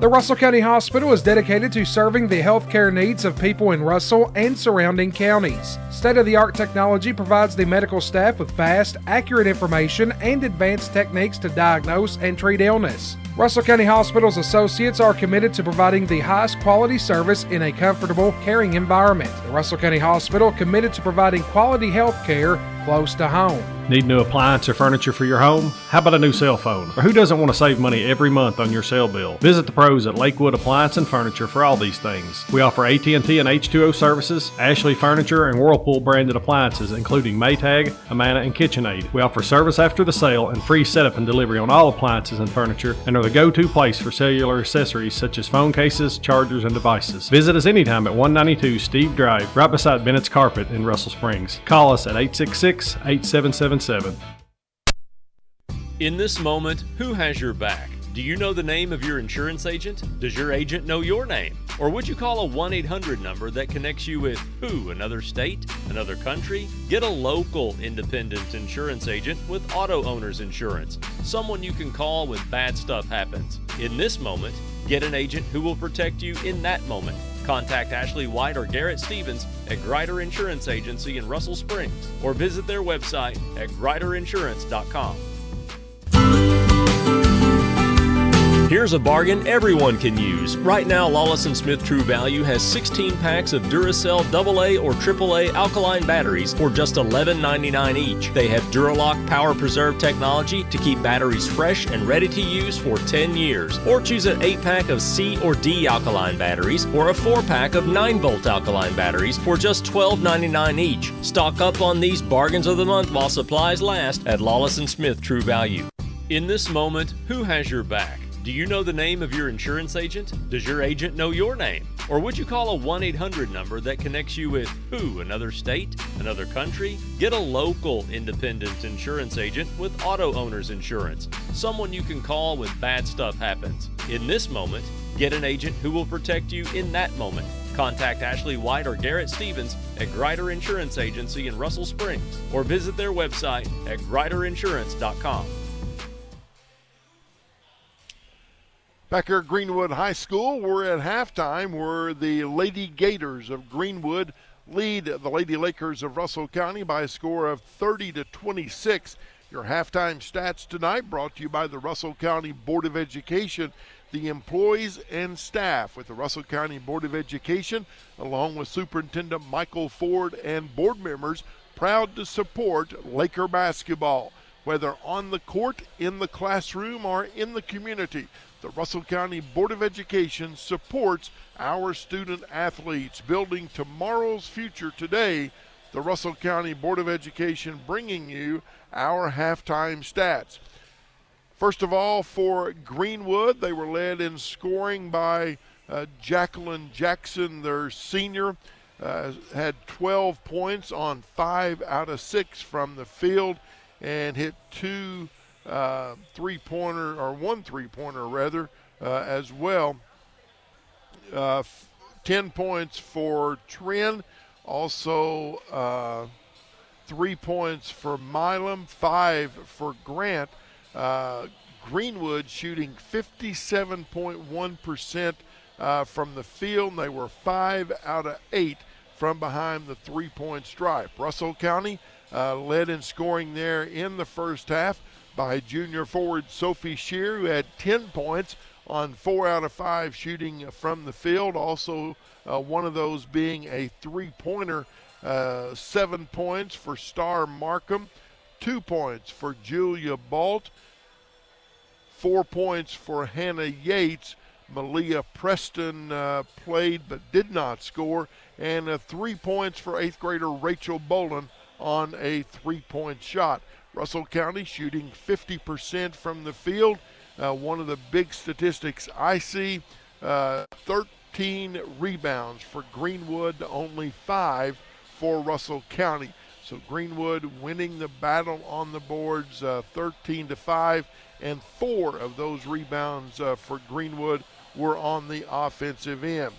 Speaker 9: The Russell County Hospital is dedicated to serving the healthcare needs of people in Russell and surrounding counties. State of the art technology provides the medical staff with fast, accurate information and advanced techniques to diagnose and treat illness. Russell County Hospital's associates are committed to providing the highest quality service in a comfortable, caring environment. The Russell County Hospital committed to providing quality health care close to home.
Speaker 13: Need new appliance or furniture for your home? How about a new cell phone? Or who doesn't want to save money every month on your cell bill? Visit the pros at Lakewood Appliance and Furniture for all these things. We offer AT&T and H2O services, Ashley Furniture, and Whirlpool branded appliances, including Maytag, Amana, and KitchenAid. We offer service after the sale and free setup and delivery on all appliances and furniture, and are the go-to place for cellular accessories such as phone cases, chargers, and devices. Visit us anytime at 192 Steve Drive, right beside Bennett's Carpet in Russell Springs. Call us at 866 8777.
Speaker 8: In this moment, who has your back? Do you know the name of your insurance agent? Does your agent know your name? Or would you call a 1 800 number that connects you with who? Another state? Another country? Get a local independent insurance agent with Auto Owners Insurance, someone you can call when bad stuff happens. In this moment, get an agent who will protect you in that moment. Contact Ashley White or Garrett Stevens at Grider Insurance Agency in Russell Springs or visit their website at griderinsurance.com. Here's a bargain everyone can use. Right now, Lawless Smith True Value has 16 packs of Duracell AA or AAA alkaline batteries for just $11.99 each. They have Duralock Power Preserve technology to keep batteries fresh and ready to use for 10 years. Or choose an 8 pack of C or D alkaline batteries or a 4 pack of 9 volt alkaline batteries for just $12.99 each. Stock up on these bargains of the month while supplies last at Lawless Smith True Value. In this moment, who has your back? Do you know the name of your insurance agent? Does your agent know your name? Or would you call a 1 800 number that connects you with who? Another state? Another country? Get a local independent insurance agent with Auto Owners Insurance, someone you can call when bad stuff happens. In this moment, get an agent who will protect you in that moment. Contact Ashley White or Garrett Stevens at Grider Insurance Agency in Russell Springs or visit their website at griderinsurance.com.
Speaker 2: Back here at Greenwood High School, we're at halftime where the Lady Gators of Greenwood lead the Lady Lakers of Russell County by a score of 30 to 26. Your halftime stats tonight brought to you by the Russell County Board of Education, the employees and staff with the Russell County Board of Education, along with Superintendent Michael Ford and board members, proud to support Laker basketball, whether on the court, in the classroom, or in the community the Russell County Board of Education supports our student athletes, building tomorrow's future today. The Russell County Board of Education bringing you our halftime stats. First of all, for Greenwood, they were led in scoring by uh, Jacqueline Jackson, their senior. Uh, had 12 points on five out of six from the field and hit two uh, three pointer or one three pointer rather uh, as well. Uh, f- 10 points for Trin, also uh, three points for Milam, five for Grant. Uh, Greenwood shooting 57.1% uh, from the field. They were five out of eight from behind the three point stripe. Russell County led in scoring there in the first half by junior forward Sophie Shear, who had 10 points on four out of five shooting from the field. Also, uh, one of those being a three pointer. Uh, seven points for Star Markham, two points for Julia Balt, four points for Hannah Yates. Malia Preston uh, played but did not score, and uh, three points for eighth grader Rachel Bolin on a three point shot. Russell County shooting 50% from the field. Uh, one of the big statistics I see uh, 13 rebounds for Greenwood, only five for Russell County. So Greenwood winning the battle on the boards uh, 13 to 5, and four of those rebounds uh, for Greenwood were on the offensive end.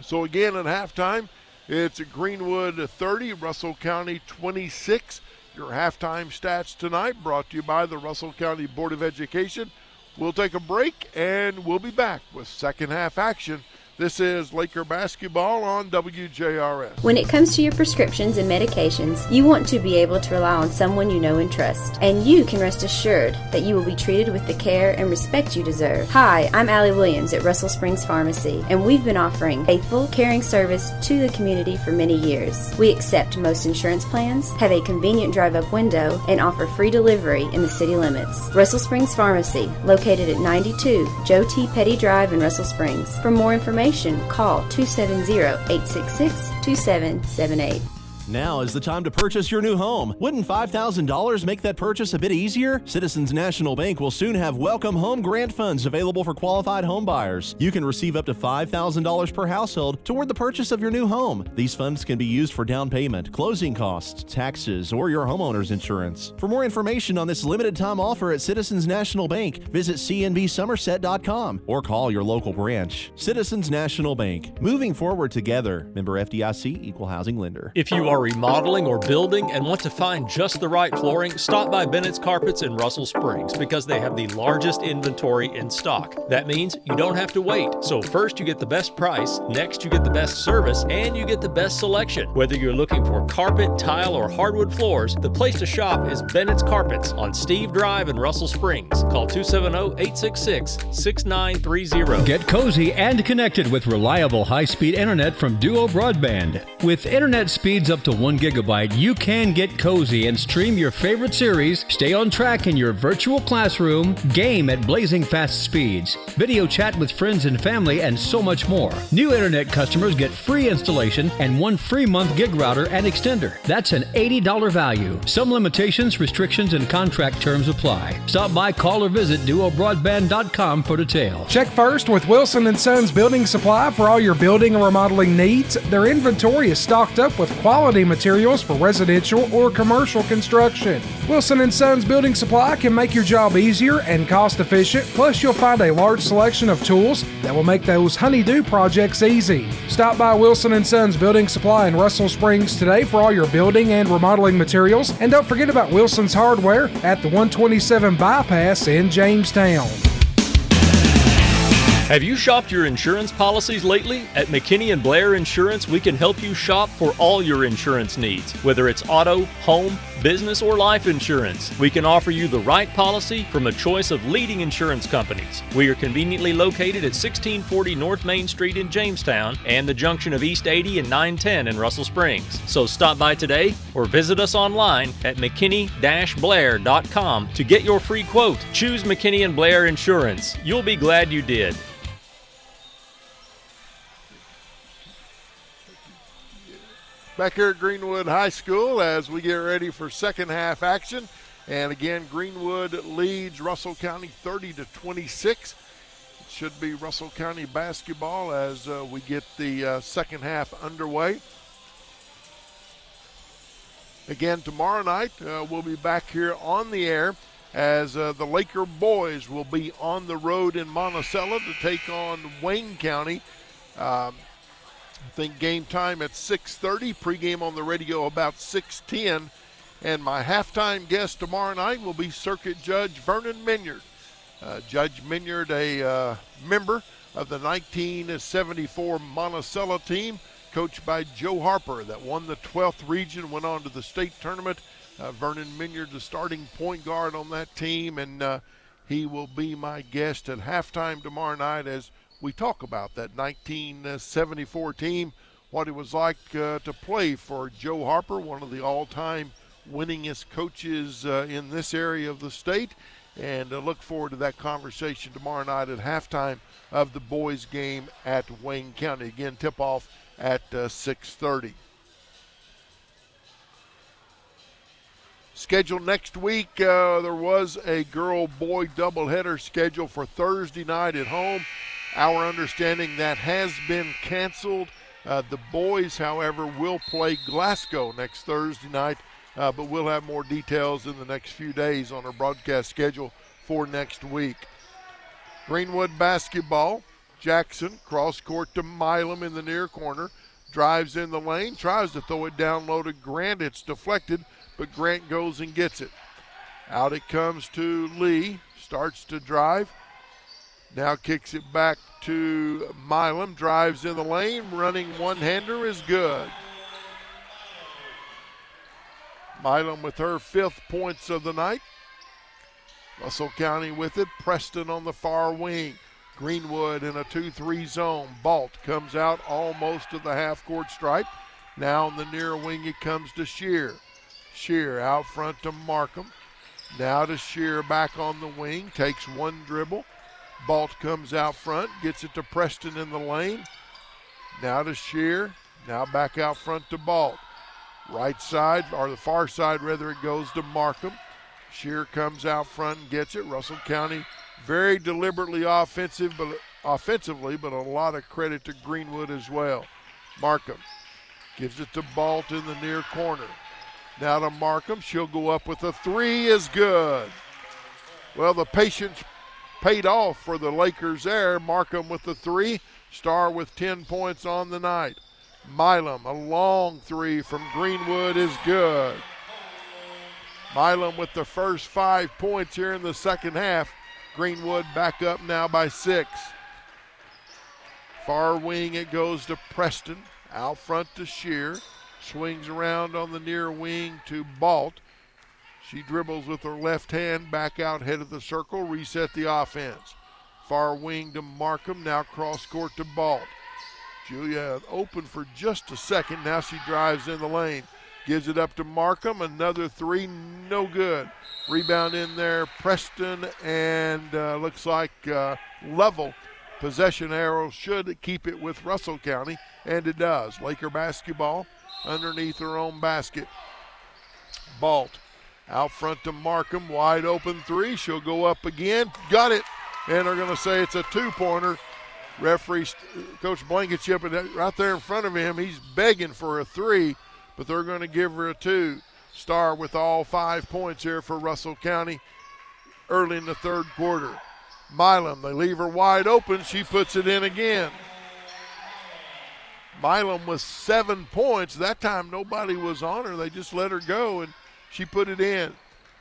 Speaker 2: So again at halftime, it's Greenwood 30, Russell County 26. Your halftime stats tonight brought to you by the Russell County Board of Education. We'll take a break and we'll be back with second half action this is Laker basketball on WJRS.
Speaker 14: When it comes to your prescriptions and medications, you want to be able to rely on someone you know and trust. And you can rest assured that you will be treated with the care and respect you deserve. Hi, I'm Allie Williams at Russell Springs Pharmacy, and we've been offering faithful, caring service to the community for many years. We accept most insurance plans, have a convenient drive up window, and offer free delivery in the city limits. Russell Springs Pharmacy, located at 92 Joe T. Petty Drive in Russell Springs. For more information, information, call 270 866 2778.
Speaker 15: Now is the time to purchase your new home. Wouldn't $5,000 make that purchase a bit easier? Citizens National Bank will soon have Welcome Home Grant Funds available for qualified home buyers. You can receive up to $5,000 per household toward the purchase of your new home. These funds can be used for down payment, closing costs, taxes, or your homeowner's insurance. For more information on this limited time offer at Citizens National Bank, visit cnbsomerset.com or call your local branch. Citizens National Bank, moving forward together. Member FDIC, equal housing lender.
Speaker 8: If you are are remodeling or building and want to find just the right flooring, stop by Bennett's Carpets in Russell Springs because they have the largest inventory in stock. That means you don't have to wait. So, first you get the best price, next you get the best service, and you get the best selection. Whether you're looking for carpet, tile, or hardwood floors, the place to shop is Bennett's Carpets on Steve Drive in Russell Springs. Call 270 866 6930.
Speaker 4: Get cozy and connected with reliable high speed internet from Duo Broadband. With internet speeds up to to 1 gigabyte, you can get cozy and stream your favorite series, stay on track in your virtual classroom, game at blazing fast speeds, video chat with friends and family, and so much more. New internet customers get free installation and one free month gig router and extender. That's an $80 value. Some limitations, restrictions, and contract terms apply. Stop by, call, or visit duobroadband.com for details.
Speaker 9: Check first with Wilson & Sons Building Supply for all your building and remodeling needs. Their inventory is stocked up with quality materials for residential or commercial construction. Wilson & Sons Building Supply can make your job easier and cost efficient, plus you'll find a large selection of tools that will make those honeydew projects easy. Stop by Wilson & Sons Building Supply in Russell Springs today for all your building and remodeling materials, and don't forget about Wilson's Hardware at the 127 Bypass in Jamestown.
Speaker 8: Have you shopped your insurance policies lately? At McKinney and Blair Insurance, we can help you shop for all your insurance needs, whether it's auto, home, business, or life insurance. We can offer you the right policy from a choice of leading insurance companies. We are conveniently located at 1640 North Main Street in Jamestown and the junction of East 80 and 910 in Russell Springs. So stop by today or visit us online at mckinney-blair.com to get your free quote. Choose McKinney and Blair Insurance. You'll be glad you did.
Speaker 2: Back here at Greenwood High School as we get ready for second half action. And again, Greenwood leads Russell County 30 to 26. It should be Russell County basketball as uh, we get the uh, second half underway. Again, tomorrow night uh, we'll be back here on the air as uh, the Laker boys will be on the road in Monticello to take on Wayne County. Um, I think game time at 6:30. Pregame on the radio about 6:10. And my halftime guest tomorrow night will be Circuit Judge Vernon Minyard. Uh, Judge Minyard, a uh, member of the 1974 Monticello team, coached by Joe Harper, that won the 12th region, went on to the state tournament. Uh, Vernon Minyard, the starting point guard on that team, and uh, he will be my guest at halftime tomorrow night as we talk about that 1974 team, what it was like uh, to play for Joe Harper, one of the all time winningest coaches uh, in this area of the state. And uh, look forward to that conversation tomorrow night at halftime of the boys' game at Wayne County. Again, tip off at uh, 6:30. Scheduled next week, uh, there was a girl-boy doubleheader scheduled for Thursday night at home. Our understanding that has been canceled. Uh, the boys, however, will play Glasgow next Thursday night, uh, but we'll have more details in the next few days on our broadcast schedule for next week. Greenwood basketball. Jackson cross court to Milam in the near corner. Drives in the lane, tries to throw it down low to Grant. It's deflected, but Grant goes and gets it. Out it comes to Lee. Starts to drive. Now kicks it back to Milam. Drives in the lane. Running one hander is good. Milam with her fifth points of the night. Russell County with it. Preston on the far wing. Greenwood in a 2 3 zone. Balt comes out almost to the half court stripe. Now on the near wing, it comes to Shear. Shear out front to Markham. Now to Shear back on the wing. Takes one dribble. Balt comes out front. Gets it to Preston in the lane. Now to Shear. Now back out front to Balt. Right side, or the far side rather, it goes to Markham. Shear comes out front and gets it. Russell County very deliberately offensive, but offensively, but a lot of credit to Greenwood as well. Markham gives it to Balt in the near corner. Now to Markham. She'll go up with a three is good. Well, the patience paid off for the Lakers there. Markham with the three. Star with 10 points on the night. Milam, a long three from Greenwood is good. Milam with the first five points here in the second half. Greenwood back up now by six. Far wing it goes to Preston. Out front to Shear. Swings around on the near wing to Balt. She dribbles with her left hand back out head of the circle. Reset the offense. Far wing to Markham. Now cross court to Balt. Julia open for just a second. Now she drives in the lane. Gives it up to Markham. Another three, no good. Rebound in there, Preston, and uh, looks like uh, level. Possession arrow should keep it with Russell County, and it does. Laker basketball underneath her own basket. Balt out front to Markham, wide open three. She'll go up again. Got it. And they're going to say it's a two pointer. Referee, Coach Blankenship, right there in front of him, he's begging for a three, but they're going to give her a two. Star with all five points here for Russell County early in the third quarter. Milam, they leave her wide open. She puts it in again. Milam with seven points. That time nobody was on her. They just let her go, and she put it in.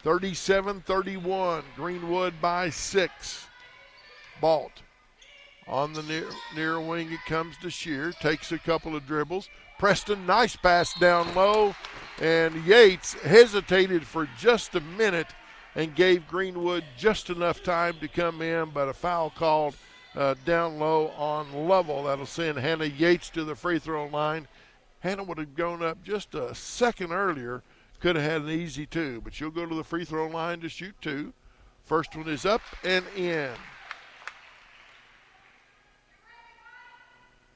Speaker 2: 37 31. Greenwood by six. Balt on the near, near wing. It comes to Shear. Takes a couple of dribbles. Preston, nice pass down low. And Yates hesitated for just a minute and gave Greenwood just enough time to come in, but a foul called uh, down low on level. That'll send Hannah Yates to the free throw line. Hannah would have gone up just a second earlier, could have had an easy two, but she'll go to the free throw line to shoot two. First one is up and in.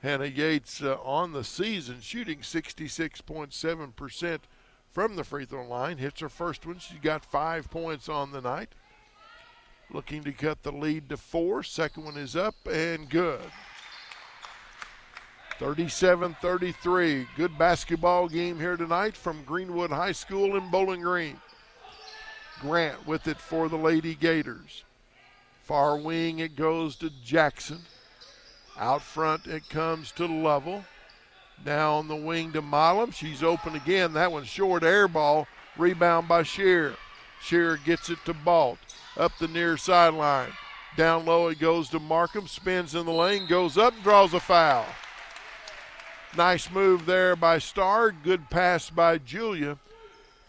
Speaker 2: Hannah Yates uh, on the season shooting 66.7% from the free throw line. Hits her first one. She got five points on the night. Looking to cut the lead to four. Second one is up and good. 37 33. Good basketball game here tonight from Greenwood High School in Bowling Green. Grant with it for the Lady Gators. Far wing, it goes to Jackson. Out front, it comes to Lovell. Now on the wing to Milam. She's open again. That one's short air ball. Rebound by Shear. Shear gets it to Balt. Up the near sideline. Down low it goes to Markham, spins in the lane, goes up, and draws a foul. Nice move there by Starr. Good pass by Julia.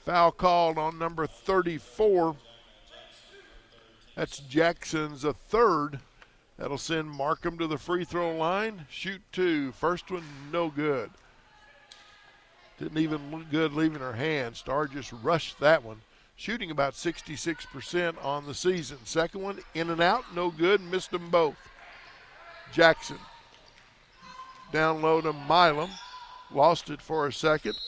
Speaker 2: Foul called on number 34. That's Jackson's a third. That'll send Markham to the free throw line. Shoot two. First one, no good. Didn't even look good leaving her hand. Starr just rushed that one. Shooting about 66% on the season. Second one, in and out, no good. Missed them both. Jackson down low to Milam. Lost it for a second.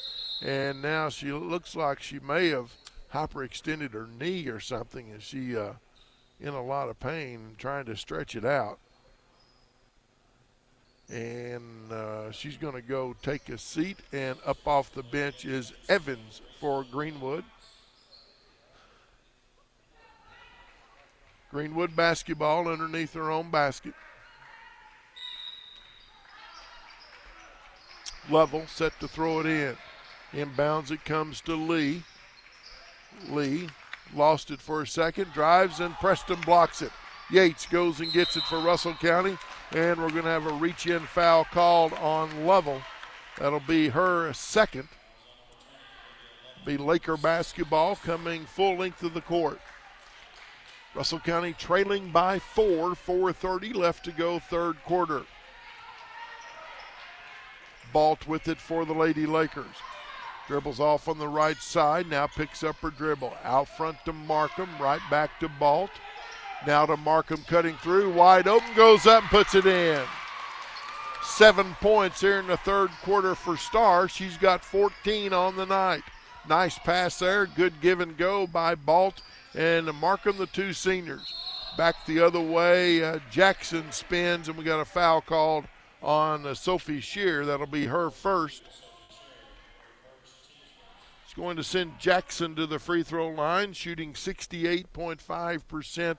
Speaker 2: And now she looks like she may have hyperextended her knee or something. And she uh, in a lot of pain trying to stretch it out. And uh, she's going to go take a seat. And up off the bench is Evans for Greenwood. Greenwood basketball underneath her own basket. Level set to throw it in. Inbounds it comes to Lee. Lee lost it for a second, drives, and Preston blocks it. Yates goes and gets it for Russell County, and we're going to have a reach in foul called on Level. That'll be her second. Be Laker basketball coming full length of the court. Russell County trailing by four, 4.30 left to go, third quarter. Balt with it for the Lady Lakers. Dribbles off on the right side, now picks up her dribble. Out front to Markham, right back to Balt. Now to Markham cutting through, wide open, goes up and puts it in. Seven points here in the third quarter for Starr. She's got 14 on the night. Nice pass there, good give and go by Balt and Markham, the two seniors. Back the other way, uh, Jackson spins, and we got a foul called on uh, Sophie Shear. That'll be her first. It's going to send Jackson to the free throw line, shooting 68.5%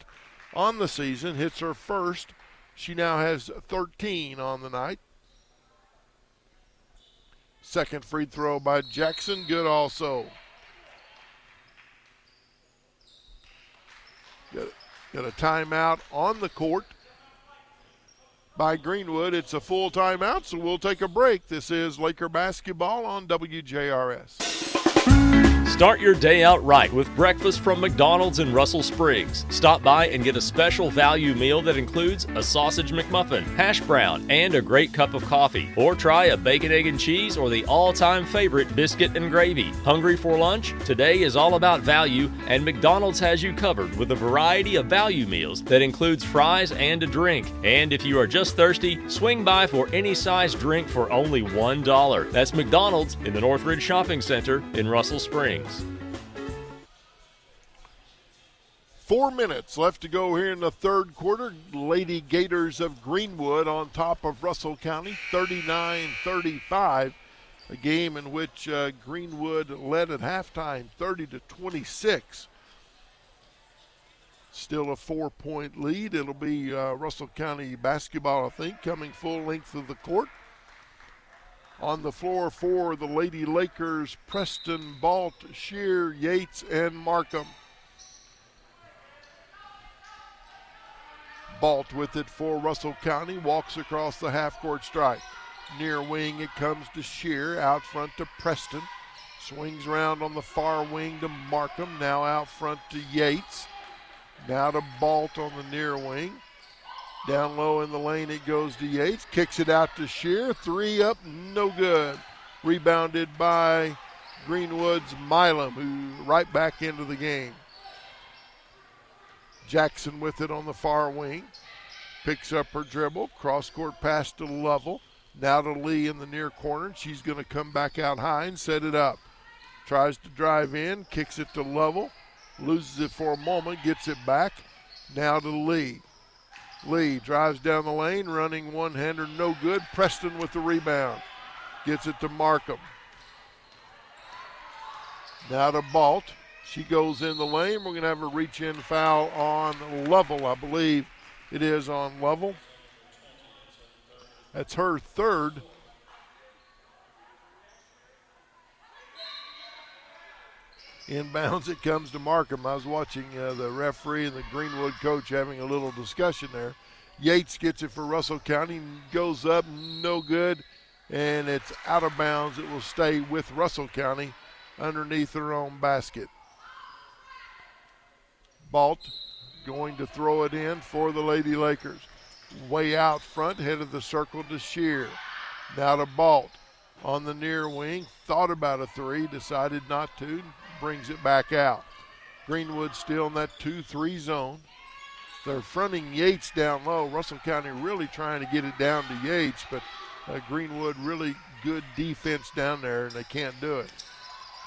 Speaker 2: on the season. Hits her first. She now has 13 on the night. Second free throw by Jackson, good also. Got, got a timeout on the court by Greenwood. It's a full timeout, so we'll take a break. This is Laker basketball on WJRS.
Speaker 8: Start your day out right with breakfast from McDonald's in Russell Springs. Stop by and get a special value meal that includes a sausage McMuffin, hash brown, and a great cup of coffee. Or try a bacon, egg, and cheese or the all time favorite biscuit and gravy. Hungry for lunch? Today is all about value, and McDonald's has you covered with a variety of value meals that includes fries and a drink. And if you are just thirsty, swing by for any size drink for only $1. That's McDonald's in the Northridge Shopping Center in Russell Springs.
Speaker 2: Four minutes left to go here in the third quarter. Lady Gators of Greenwood on top of Russell County, 39 35. A game in which uh, Greenwood led at halftime, 30 to 26. Still a four point lead. It'll be uh, Russell County basketball, I think, coming full length of the court. On the floor for the Lady Lakers, Preston, Balt, Shear, Yates, and Markham. Balt with it for Russell County, walks across the half court stripe. Near wing, it comes to Shear, out front to Preston. Swings around on the far wing to Markham, now out front to Yates. Now to Balt on the near wing. Down low in the lane, it goes to Yates. Kicks it out to Shear. Three up, no good. Rebounded by Greenwood's Milam, who right back into the game. Jackson with it on the far wing. Picks up her dribble. Cross court pass to Level. Now to Lee in the near corner. She's going to come back out high and set it up. Tries to drive in, kicks it to Level. Loses it for a moment, gets it back. Now to Lee. Lee drives down the lane, running one hander, no good. Preston with the rebound. Gets it to Markham. Now to Balt. She goes in the lane. We're going to have a reach in foul on level, I believe it is on level. That's her third. Inbounds, it comes to Markham. I was watching uh, the referee and the Greenwood coach having a little discussion there. Yates gets it for Russell County, goes up, no good, and it's out of bounds. It will stay with Russell County underneath their own basket. Balt going to throw it in for the Lady Lakers. Way out front, head of the circle to Shear. Now to Balt on the near wing. Thought about a three, decided not to, brings it back out. Greenwood still in that 2 3 zone. They're fronting Yates down low. Russell County really trying to get it down to Yates, but uh, Greenwood really good defense down there, and they can't do it.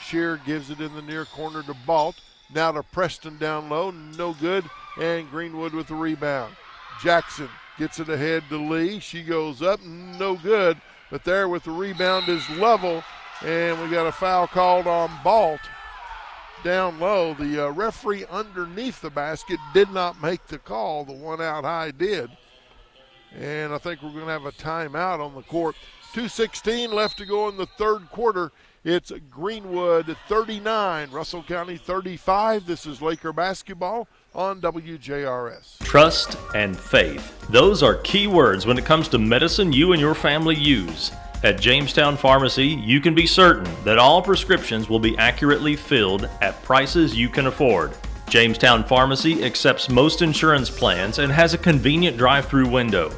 Speaker 2: Shear gives it in the near corner to Balt. Now to Preston down low, no good, and Greenwood with the rebound. Jackson gets it ahead to Lee. She goes up, no good, but there with the rebound is Lovell, and we got a foul called on Balt down low. The uh, referee underneath the basket did not make the call. The one out high did. And I think we're going to have a timeout on the court. 2.16 left to go in the third quarter. It's Greenwood 39, Russell County 35. This is Laker basketball on WJRS.
Speaker 8: Trust and faith. Those are key words when it comes to medicine you and your family use. At Jamestown Pharmacy, you can be certain that all prescriptions will be accurately filled at prices you can afford. Jamestown Pharmacy accepts most insurance plans and has a convenient drive through window.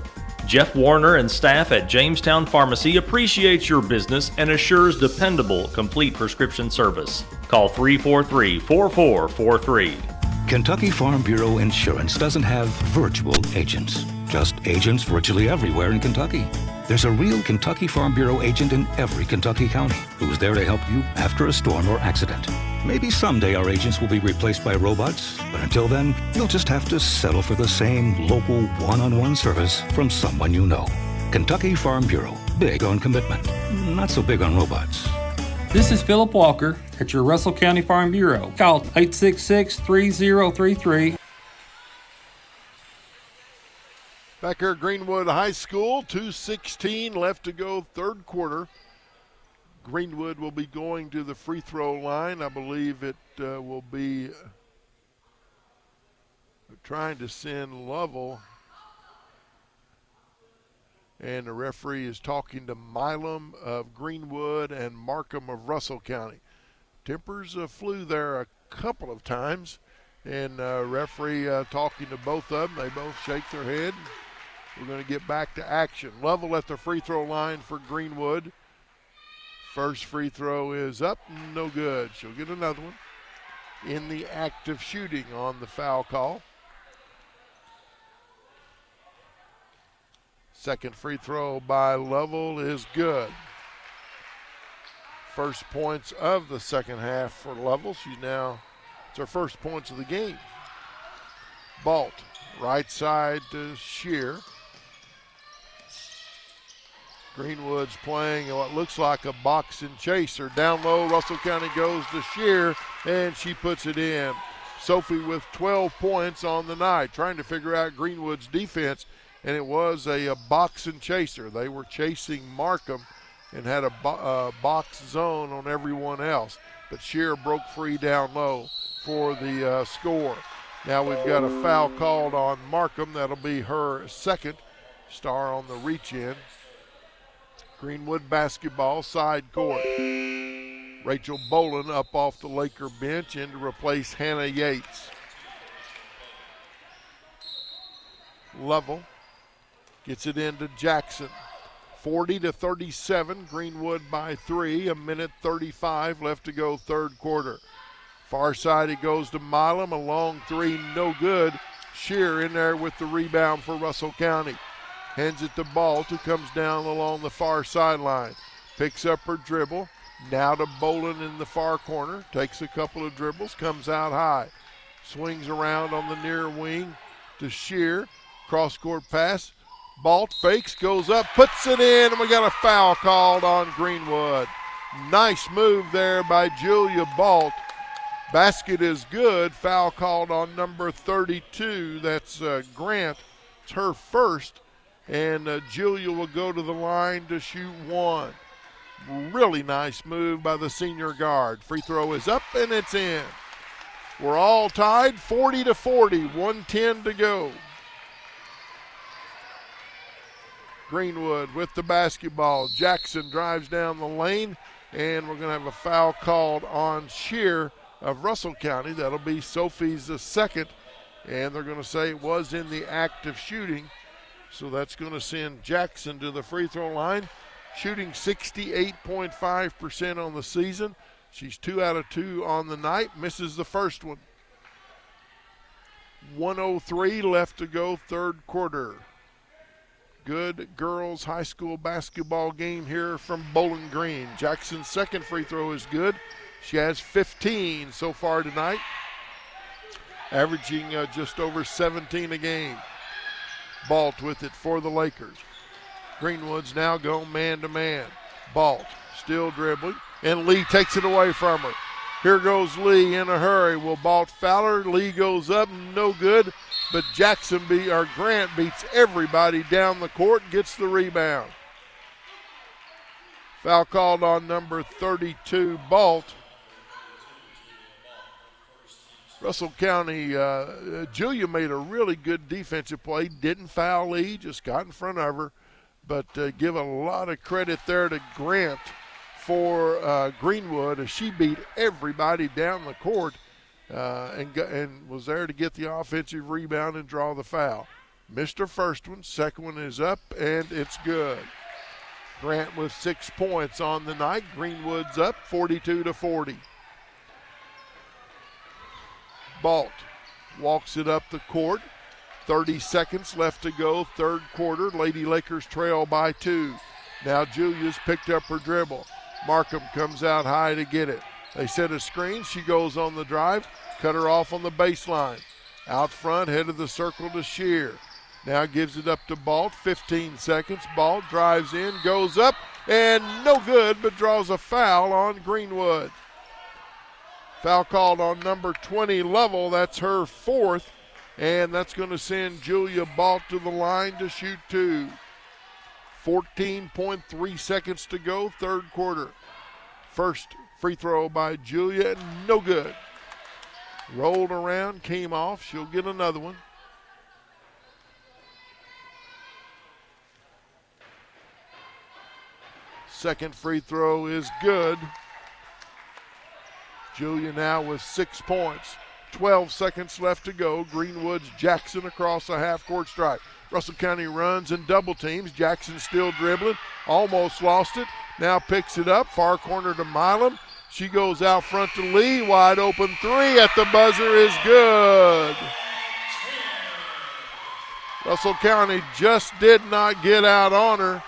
Speaker 8: Jeff Warner and staff at Jamestown Pharmacy appreciates your business and assures dependable, complete prescription service. Call 343 4443.
Speaker 10: Kentucky Farm Bureau Insurance doesn't have virtual agents, just agents virtually everywhere in Kentucky. There's a real Kentucky Farm Bureau agent in every Kentucky county who's there to help you after a storm or accident. Maybe someday our agents will be replaced by robots, but until then, you'll just have to settle for the same local one on one service from someone you know. Kentucky Farm Bureau, big on commitment, not so big on robots.
Speaker 11: This is Philip Walker at your Russell County Farm Bureau. Call 866 3033.
Speaker 2: Back here at Greenwood High School, 2.16 left to go, third quarter. Greenwood will be going to the free throw line. I believe it uh, will be uh, trying to send Lovell. And the referee is talking to Milam of Greenwood and Markham of Russell County. Tempers uh, flew there a couple of times, and uh, referee uh, talking to both of them. They both shake their head. We're going to get back to action. Lovell at the free throw line for Greenwood. First free throw is up, no good. She'll get another one. In the act of shooting on the foul call. Second free throw by Lovell is good. First points of the second half for Lovell. She's now, it's her first points of the game. Balt, right side to Shear. Greenwood's playing what looks like a box and chaser. Down low, Russell County goes to Shear, and she puts it in. Sophie with 12 points on the night, trying to figure out Greenwood's defense, and it was a, a box and chaser. They were chasing Markham and had a bo- uh, box zone on everyone else, but Shear broke free down low for the uh, score. Now we've got a foul called on Markham. That'll be her second star on the reach in. Greenwood basketball side court. Rachel Bolin up off the Laker bench in to replace Hannah Yates. Lovell gets it into Jackson. 40 to 37, Greenwood by three. A minute 35 left to go, third quarter. Far side it goes to Milam. A long three, no good. Shear in there with the rebound for Russell County. Hands it to Balt, who comes down along the far sideline. Picks up her dribble. Now to Bolin in the far corner. Takes a couple of dribbles, comes out high. Swings around on the near wing to Shear. Cross court pass. Balt fakes, goes up, puts it in, and we got a foul called on Greenwood. Nice move there by Julia Balt. Basket is good. Foul called on number 32. That's uh, Grant. It's her first. And uh, Julia will go to the line to shoot one. Really nice move by the senior guard. Free throw is up and it's in. We're all tied 40 to 40, 110 to go. Greenwood with the basketball. Jackson drives down the lane, and we're going to have a foul called on Shear of Russell County. That'll be Sophie's the second, and they're going to say it was in the act of shooting. So that's going to send Jackson to the free throw line, shooting 68.5% on the season. She's two out of two on the night, misses the first one. 103 left to go, third quarter. Good girls high school basketball game here from Bowling Green. Jackson's second free throw is good. She has 15 so far tonight, averaging uh, just over 17 a game. Balt with it for the Lakers. Greenwood's now going man to man. Balt still dribbling, and Lee takes it away from her. Here goes Lee in a hurry. Will Balt foul her? Lee goes up, no good. But Jackson be or Grant beats everybody down the court, gets the rebound. Foul called on number 32, Balt. Russell County, uh, Julia made a really good defensive play. Didn't foul Lee, just got in front of her. But uh, give a lot of credit there to Grant for uh, Greenwood as she beat everybody down the court uh, and, and was there to get the offensive rebound and draw the foul. Missed her first one, second one is up, and it's good. Grant with six points on the night. Greenwood's up 42 to 40. Balt walks it up the court. 30 seconds left to go, third quarter. Lady Lakers trail by two. Now Julia's picked up her dribble. Markham comes out high to get it. They set a screen. She goes on the drive, cut her off on the baseline. Out front, head of the circle to Shear. Now gives it up to Balt. 15 seconds. Balt drives in, goes up, and no good, but draws a foul on Greenwood. Foul called on number 20, Lovell. That's her fourth, and that's going to send Julia Balt to the line to shoot two. 14.3 seconds to go, third quarter. First free throw by Julia, no good. Rolled around, came off. She'll get another one. Second free throw is good. Julia now with six points. 12 seconds left to go. Greenwood's Jackson across the half court stripe. Russell County runs and double teams. Jackson still dribbling. Almost lost it. Now picks it up. Far corner to Milam. She goes out front to Lee. Wide open three at the buzzer is good. Russell County just did not get out on her.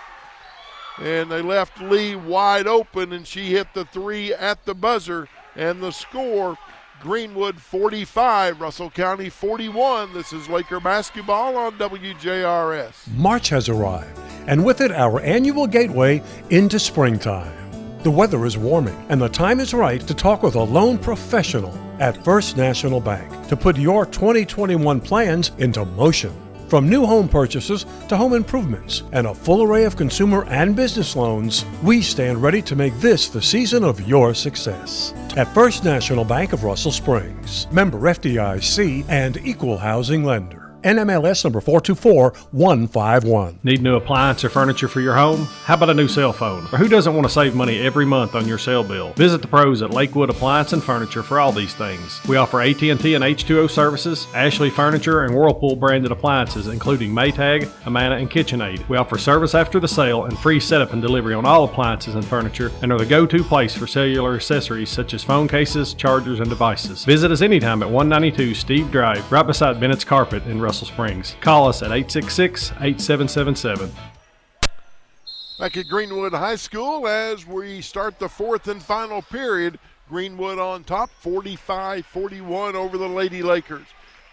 Speaker 2: And they left Lee wide open, and she hit the three at the buzzer. And the score Greenwood 45, Russell County 41. This is Laker basketball on WJRS.
Speaker 12: March has arrived, and with it, our annual gateway into springtime. The weather is warming, and the time is right to talk with a loan professional at First National Bank to put your 2021 plans into motion. From new home purchases to home improvements and a full array of consumer and business loans, we stand ready to make this the season of your success. At First National Bank of Russell Springs, member FDIC and equal housing lender. NMLS number 424151.
Speaker 13: Need new appliance or furniture for your home? How about a new cell phone? Or who doesn't want to save money every month on your cell bill? Visit the pros at Lakewood Appliance and Furniture for all these things. We offer AT&T and H2O services, Ashley Furniture, and Whirlpool branded appliances, including Maytag, Amana, and KitchenAid. We offer service after the sale and free setup and delivery on all appliances and furniture, and are the go-to place for cellular accessories such as phone cases, chargers, and devices. Visit us anytime at 192 Steve Drive, right beside Bennett's Carpet in Russell Springs. Call us at 866 8777.
Speaker 2: Back at Greenwood High School as we start the fourth and final period. Greenwood on top, 45 41 over the Lady Lakers.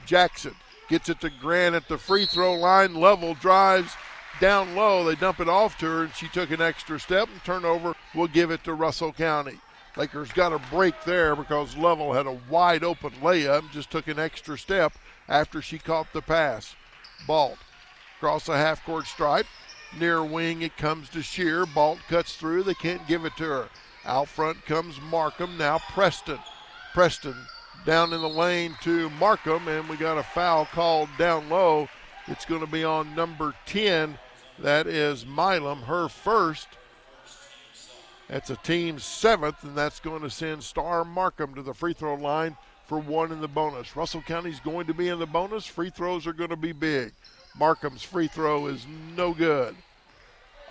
Speaker 2: Jackson gets it to Grant at the free throw line, Lovell drives down low. They dump it off to her, and she took an extra step. And turnover will give it to Russell County. Lakers got a break there because Lovell had a wide open layup, just took an extra step after she caught the pass. Balt across the half court stripe. Near wing, it comes to Shear. Balt cuts through. They can't give it to her. Out front comes Markham. Now Preston. Preston down in the lane to Markham, and we got a foul called down low. It's going to be on number 10. That is Milam, her first. That's a team seventh, and that's going to send Star Markham to the free throw line for one in the bonus. Russell County's going to be in the bonus. Free throws are going to be big. Markham's free throw is no good.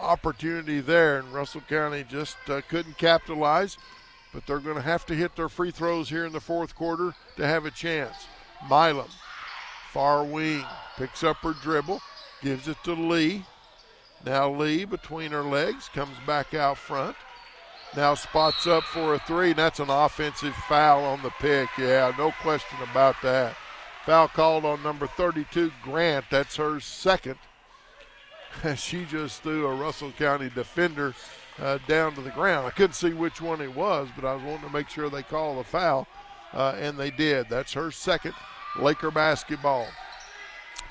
Speaker 2: Opportunity there, and Russell County just uh, couldn't capitalize, but they're going to have to hit their free throws here in the fourth quarter to have a chance. Milam, far wing, picks up her dribble, gives it to Lee. Now Lee between her legs comes back out front. Now spots up for a three, and that's an offensive foul on the pick. Yeah, no question about that. Foul called on number 32, Grant. That's her second. she just threw a Russell County defender uh, down to the ground. I couldn't see which one it was, but I was wanting to make sure they called the foul, uh, and they did. That's her second. Laker basketball.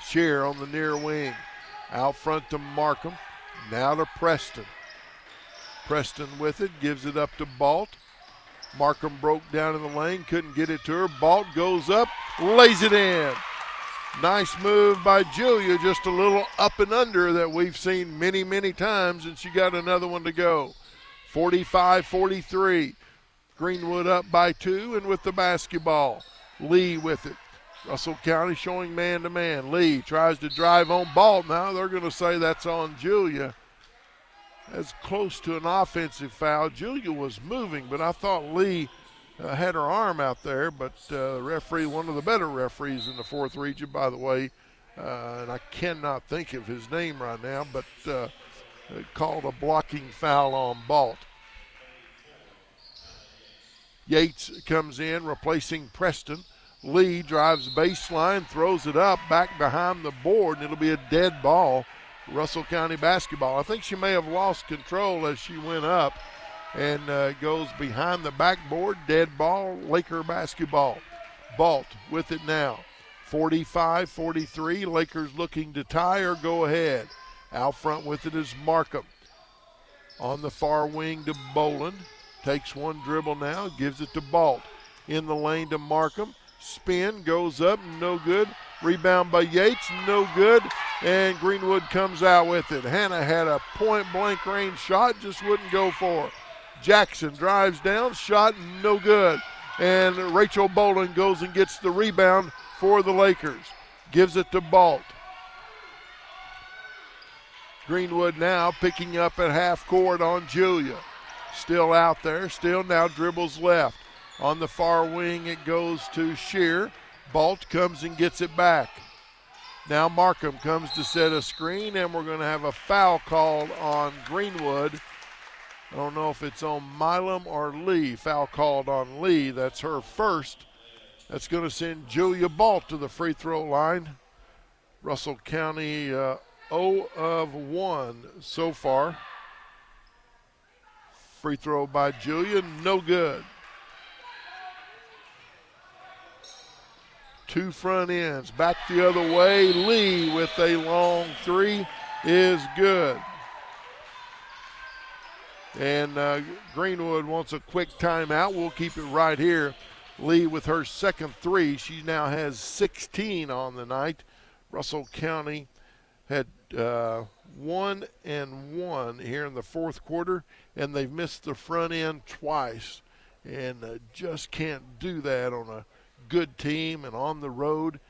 Speaker 2: Shear on the near wing. Out front to Markham. Now to Preston. Preston with it, gives it up to Balt. Markham broke down in the lane, couldn't get it to her. Balt goes up, lays it in. Nice move by Julia, just a little up and under that we've seen many, many times, and she got another one to go. 45 43. Greenwood up by two and with the basketball. Lee with it. Russell County showing man to man. Lee tries to drive on Balt. Now they're going to say that's on Julia as close to an offensive foul. Julia was moving, but I thought Lee uh, had her arm out there. But uh, referee, one of the better referees in the fourth region, by the way, uh, and I cannot think of his name right now, but uh, called a blocking foul on Balt. Yates comes in, replacing Preston. Lee drives baseline, throws it up back behind the board, and it'll be a dead ball Russell County basketball. I think she may have lost control as she went up and uh, goes behind the backboard. Dead ball, Laker basketball. Balt with it now. 45 43. Lakers looking to tie or go ahead. Out front with it is Markham. On the far wing to Bolin. Takes one dribble now, gives it to Balt. In the lane to Markham. Spin goes up, no good. Rebound by Yates, no good. And Greenwood comes out with it. Hannah had a point blank range shot, just wouldn't go for it. Jackson drives down, shot, no good. And Rachel Bolin goes and gets the rebound for the Lakers. Gives it to Balt. Greenwood now picking up at half court on Julia. Still out there, still now dribbles left. On the far wing, it goes to Shear. Balt comes and gets it back. Now Markham comes to set a screen, and we're going to have a foul called on Greenwood. I don't know if it's on Milam or Lee. Foul called on Lee. That's her first. That's going to send Julia Balt to the free throw line. Russell County uh, 0 of 1 so far. Free throw by Julia, no good. Two front ends. Back the other way. Lee with a long three is good. And uh, Greenwood wants a quick timeout. We'll keep it right here. Lee with her second three. She now has 16 on the night. Russell County had uh, one and one here in the fourth quarter, and they've missed the front end twice. And uh, just can't do that on a good team and on the road.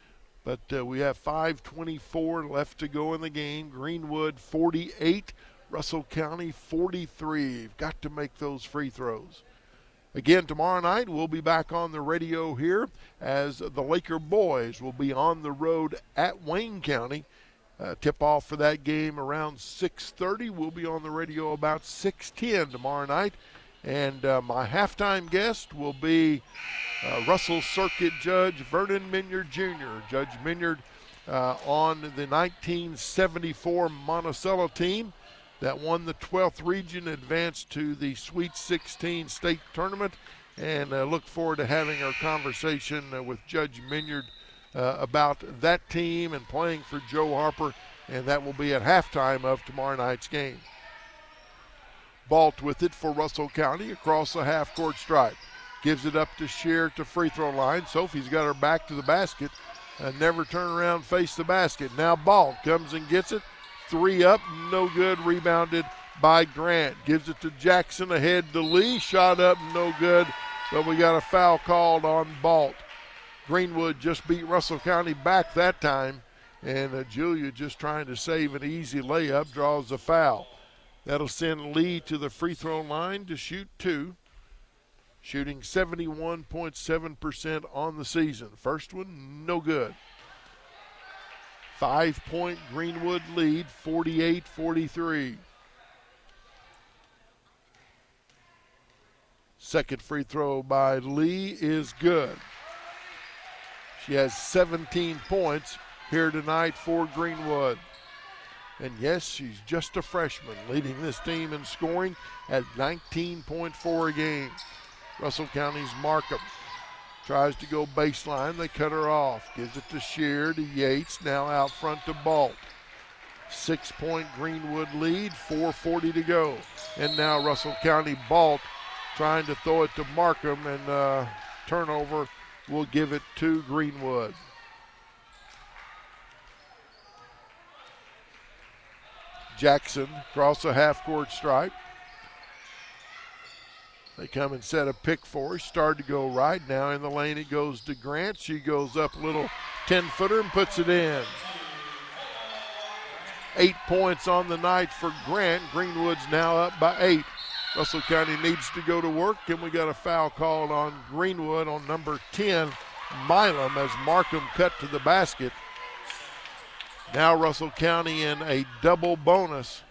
Speaker 2: But uh, we have 5:24 left to go in the game. Greenwood 48, Russell County 43. You've got to make those free throws. Again, tomorrow night we'll be back on the radio here as the Laker boys will be on the road at Wayne County. Uh, tip off for that game around 6:30. We'll be on the radio about 6:10 tomorrow night, and uh, my halftime guest will be uh, Russell Circuit Judge Vernon Minyard Jr. Judge Minyard uh, on the 1974 Monticello team that won the 12th region, advanced to the Sweet 16 state tournament, and uh, look forward to having our conversation uh, with Judge Minyard uh, about that team and playing for Joe Harper and that will be at halftime of tomorrow night's game. Balt with it for Russell County across the half court stripe. Gives it up to Shear to free throw line. Sophie's got her back to the basket and never turn around face the basket. Now Balt comes and gets it. Three up, no good. Rebounded by Grant. Gives it to Jackson ahead to Lee. Shot up, no good. But we got a foul called on Balt. Greenwood just beat Russell County back that time. And uh, Julia just trying to save an easy layup draws a foul. That'll send Lee to the free throw line to shoot two. Shooting 71.7% on the season. First one, no good. Five point Greenwood lead, 48 43. Second free throw by Lee is good. She has 17 points here tonight for Greenwood. And yes, she's just a freshman, leading this team in scoring at 19.4 a game. Russell County's Markham tries to go baseline. They cut her off. Gives it to Shear to Yates. Now out front to Balt. Six point Greenwood lead, 4.40 to go. And now Russell County Balt trying to throw it to Markham, and uh, turnover will give it to Greenwood. Jackson across the half court stripe. They come and set a pick for her. Started to go right. Now in the lane it goes to Grant. She goes up a little 10 footer and puts it in. Eight points on the night for Grant. Greenwood's now up by eight. Russell County needs to go to work, and we got a foul called on Greenwood on number 10, Milam, as Markham cut to the basket. Now Russell County in a double bonus.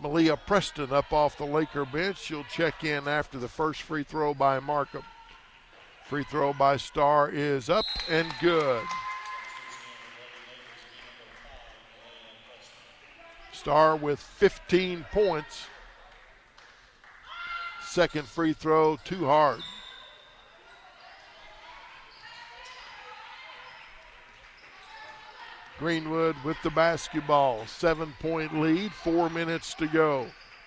Speaker 2: Malia Preston up off the Laker bench. She'll check in after the first free throw by Markham. Free throw by Star is up and good. Star with 15 points. Second free throw, too hard. Greenwood with the basketball. Seven point lead, four minutes to go.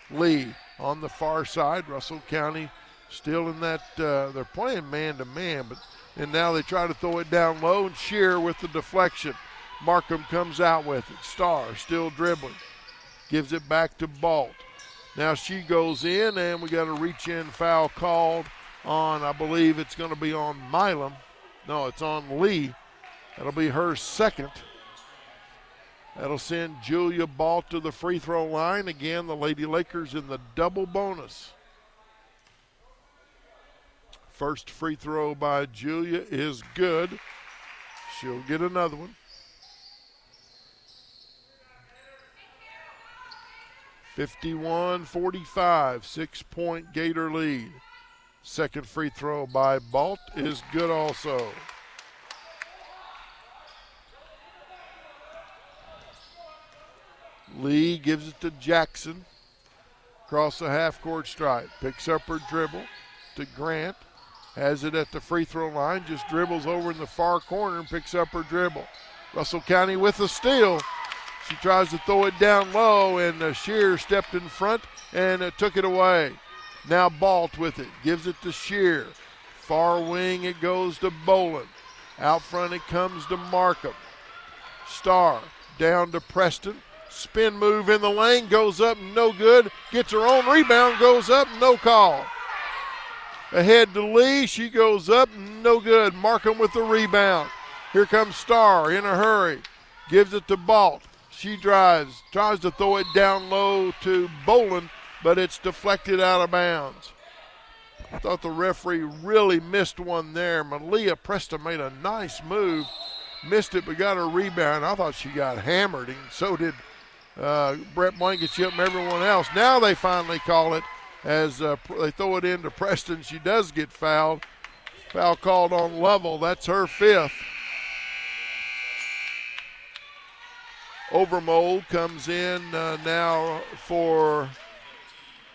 Speaker 2: Lee on the far side. Russell County still in that, uh, they're playing man to man, but and now they try to throw it down low and Shear with the deflection. Markham comes out with it. Starr still dribbling. Gives it back to Balt. Now she goes in, and we got a reach in foul called on, I believe it's going to be on Milam. No, it's on Lee. That'll be her second. That'll send Julia Balt to the free throw line. Again, the Lady Lakers in the double bonus. First free throw by Julia is good. She'll get another one. 51 45, six point Gator lead. Second free throw by Balt is good also. Lee gives it to Jackson. Across the half court stripe. Picks up her dribble to Grant. Has it at the free throw line. Just dribbles over in the far corner and picks up her dribble. Russell County with a steal. She tries to throw it down low, and uh, Shear stepped in front and uh, took it away. Now Balt with it. Gives it to Shear. Far wing it goes to Bolin. Out front it comes to Markham. Star down to Preston. Spin move in the lane, goes up, no good. Gets her own rebound, goes up, no call. Ahead to Lee, she goes up, no good. Markham with the rebound. Here comes Starr in a hurry. Gives it to Balt. She drives, tries to throw it down low to Bolin, but it's deflected out of bounds. I thought the referee really missed one there. Malia Preston made a nice move, missed it, but got a rebound. I thought she got hammered, and so did uh, Brett Blankenship and everyone else. Now they finally call it as uh, they throw it into Preston. She does get fouled. Foul called on Lovell. That's her fifth. Overmold comes in uh, now for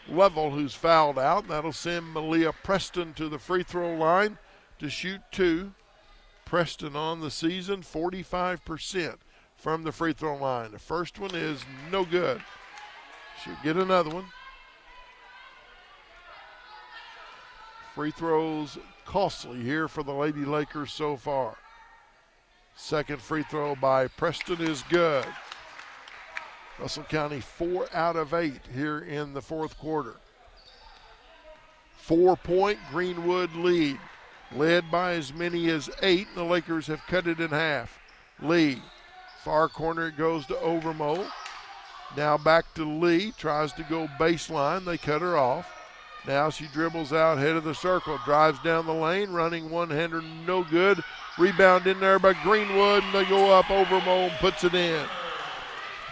Speaker 2: Lovell, who's fouled out. That'll send Malia Preston to the free throw line to shoot two. Preston on the season, 45%. From the free throw line. The first one is no good. She'll get another one. Free throws costly here for the Lady Lakers so far. Second free throw by Preston is good. Russell County four out of eight here in the fourth quarter. Four point Greenwood lead, led by as many as eight. and The Lakers have cut it in half. Lee, far corner, it goes to Overmole. Now back to Lee, tries to go baseline. They cut her off. Now she dribbles out head of the circle, drives down the lane, running one hander, no good. Rebound in there by Greenwood, and they go up. Overmole puts it in.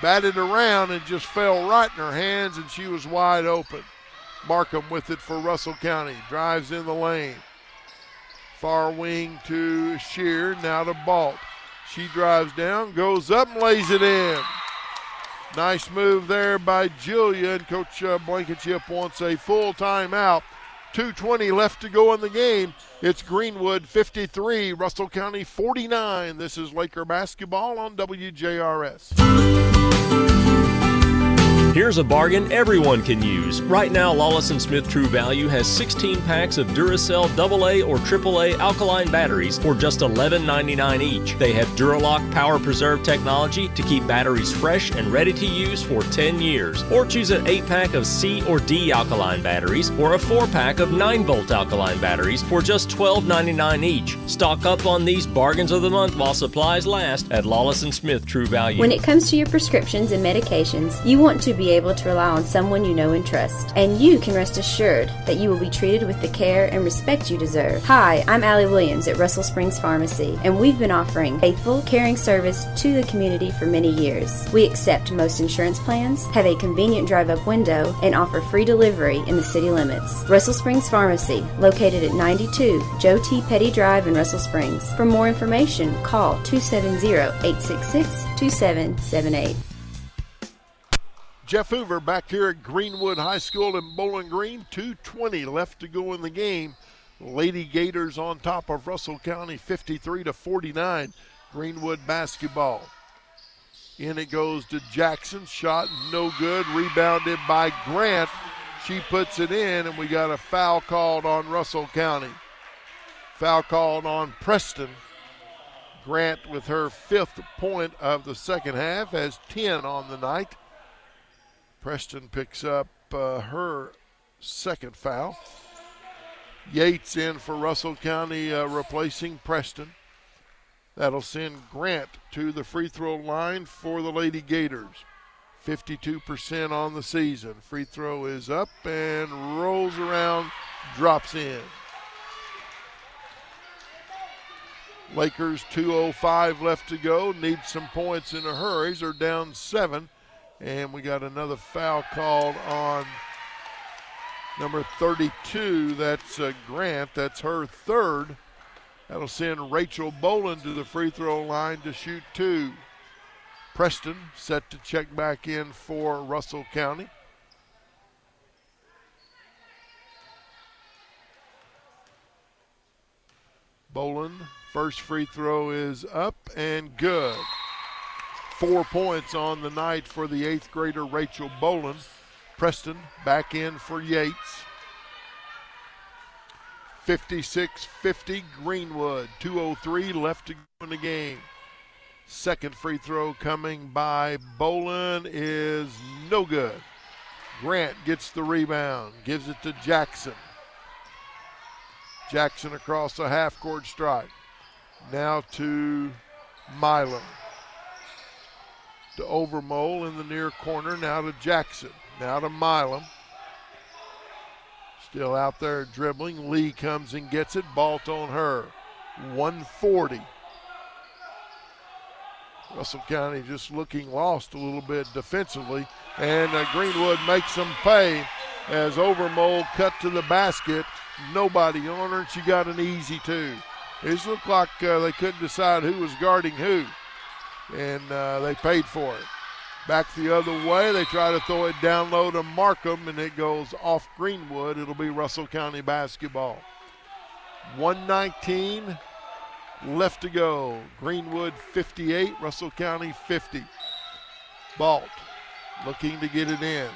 Speaker 2: Batted around and just fell right in her hands, and she was wide open. Markham with it for Russell County. Drives in the lane. Far wing to Shear, now to Balt. She drives down, goes up, and lays it in. Nice move there by Julia, and Coach uh, Blankenship wants a full timeout. 2.20 left to go in the game. It's Greenwood 53, Russell County 49. This is Laker basketball on WJRS.
Speaker 8: Here's a bargain everyone can use. Right now, Lawless Smith True Value has 16 packs of Duracell AA or AAA alkaline batteries for just $11.99 each. They have Duralock Power Preserve technology to keep batteries fresh and ready to use for 10 years. Or choose an 8 pack of C or D alkaline batteries or a 4 pack of 9 volt alkaline batteries for just $12.99 each. Stock up on these bargains of the month while supplies last at Lawless Smith True Value.
Speaker 14: When it comes to your prescriptions and medications, you want to be able to rely on someone you know and trust. And you can rest assured that you will be treated with the care and respect you deserve. Hi, I'm Allie Williams at Russell Springs Pharmacy, and we've been offering faithful, caring service to the community for many years. We accept most insurance plans, have a convenient drive up window, and offer free delivery in the city limits. Russell Springs Pharmacy, located at 92 Joe T. Petty Drive in Russell Springs. For more information, call 270 866 2778.
Speaker 2: Jeff Hoover back here at Greenwood High School in Bowling Green. 2.20 left to go in the game. Lady Gators on top of Russell County 53 to 49. Greenwood basketball. In it goes to Jackson. Shot no good. Rebounded by Grant. She puts it in, and we got a foul called on Russell County. Foul called on Preston. Grant with her fifth point of the second half has 10 on the night. Preston picks up uh, her second foul. Yates in for Russell County, uh, replacing Preston. That'll send Grant to the free throw line for the Lady Gators. 52% on the season. Free throw is up and rolls around, drops in. Lakers 2.05 left to go. Need some points in a hurry. They're down seven. And we got another foul called on number 32. That's uh, Grant. That's her third. That'll send Rachel Bolin to the free throw line to shoot two. Preston set to check back in for Russell County. Bolin, first free throw is up and good. Four points on the night for the eighth grader Rachel Bolin. Preston back in for Yates. 56 50 Greenwood. 203 left to go in the game. Second free throw coming by Bolin is no good. Grant gets the rebound, gives it to Jackson. Jackson across the half court stripe. Now to Milam. To Overmole in the near corner. Now to Jackson. Now to Milam. Still out there dribbling. Lee comes and gets it. Balt on her. 140. Russell County just looking lost a little bit defensively. And uh, Greenwood makes them pay as Overmole cut to the basket. Nobody on her, and she got an easy two. It looked like uh, they couldn't decide who was guarding who, and uh, they paid for it. Back the other way, they try to throw it down low to Markham, and it goes off Greenwood. It'll be Russell County basketball. 119 left to go. Greenwood 58, Russell County 50. Balt looking to get it in.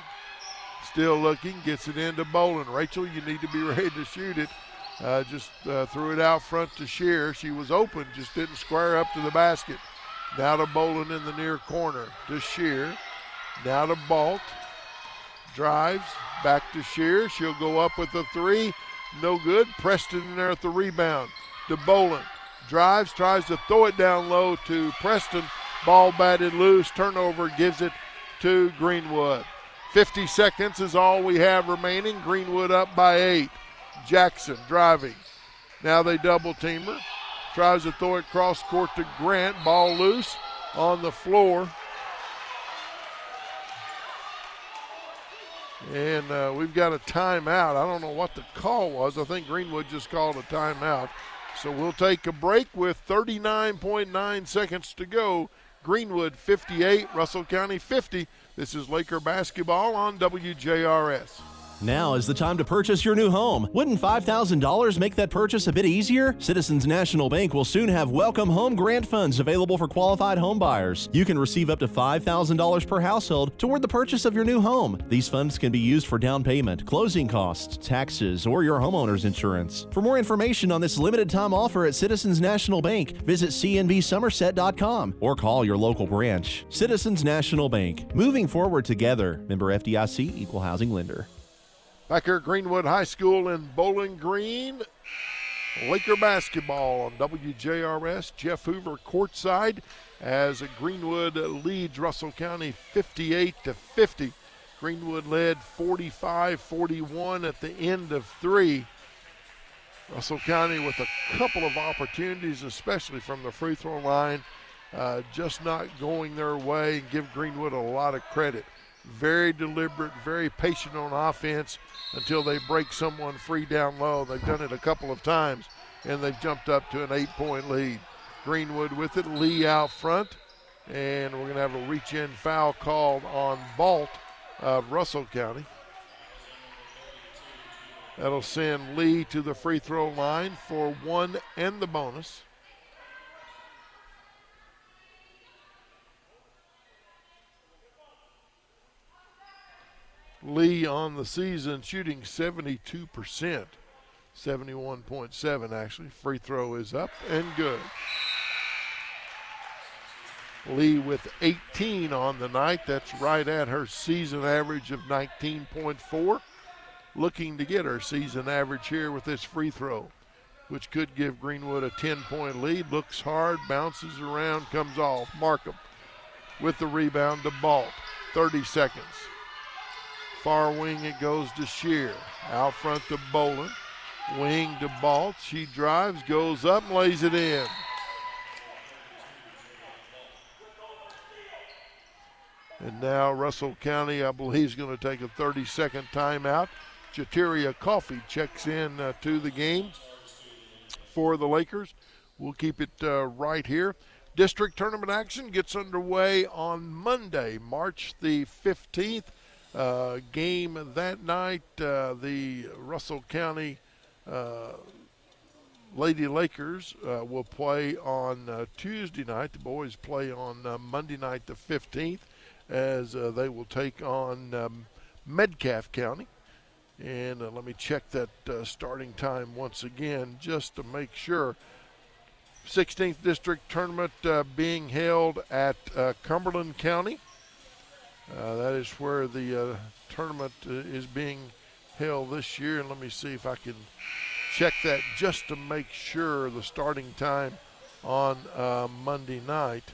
Speaker 2: Still looking, gets it into Bolin. Rachel, you need to be ready to shoot it. Uh, just uh, threw it out front to Shear. She was open, just didn't square up to the basket. Now to Bolin in the near corner to Shear. Now to Balt. Drives back to Shear. She'll go up with a three. No good. Preston in there at the rebound to Bolin. Drives, tries to throw it down low to Preston. Ball batted loose. Turnover gives it to Greenwood. 50 seconds is all we have remaining. Greenwood up by eight. Jackson driving. Now they double team her. Tries to throw it cross court to Grant. Ball loose on the floor. And uh, we've got a timeout. I don't know what the call was. I think Greenwood just called a timeout. So we'll take a break with 39.9 seconds to go. Greenwood 58, Russell County 50. This is Laker basketball on WJRS.
Speaker 15: Now is the time to purchase your new home. Wouldn't $5,000 make that purchase a bit easier? Citizens National Bank will soon have Welcome Home Grant Funds available for qualified home buyers. You can receive up to $5,000 per household toward the purchase of your new home. These funds can be used for down payment, closing costs, taxes, or your homeowner's insurance. For more information on this limited time offer at Citizens National Bank, visit cnbsomerset.com or call your local branch. Citizens National Bank, moving forward together. Member FDIC, Equal Housing Lender.
Speaker 2: Back here at Greenwood High School in Bowling Green. Laker basketball on WJRS. Jeff Hoover courtside as Greenwood leads Russell County 58 to 50. Greenwood led 45 41 at the end of three. Russell County with a couple of opportunities, especially from the free throw line, uh, just not going their way. And give Greenwood a lot of credit. Very deliberate, very patient on offense until they break someone free down low. They've done it a couple of times, and they've jumped up to an eight point lead. Greenwood with it, Lee out front, and we're going to have a reach in foul called on Balt of Russell County. That'll send Lee to the free throw line for one and the bonus. Lee on the season shooting 72%, 71.7 actually. Free throw is up and good. Lee with 18 on the night. That's right at her season average of 19.4. Looking to get her season average here with this free throw, which could give Greenwood a 10 point lead. Looks hard, bounces around, comes off. Markham with the rebound to Balt. 30 seconds. Far wing it goes to Shear. Out front to Bolin. Wing to Balt. She drives, goes up, and lays it in. And now Russell County, I believe, is going to take a 30 second timeout. Chateria Coffee checks in uh, to the game for the Lakers. We'll keep it uh, right here. District tournament action gets underway on Monday, March the 15th. Uh, game that night, uh, the Russell County uh, Lady Lakers uh, will play on uh, Tuesday night. The boys play on Monday night, the 15th, as they will take on um, Metcalfe County. And let me check that starting time once again just to make sure. 16th District Tournament being held at Cumberland County. Uh, that is where the uh, tournament uh, is being held this year. And let me see if I can check that just to make sure the starting time on uh, Monday night.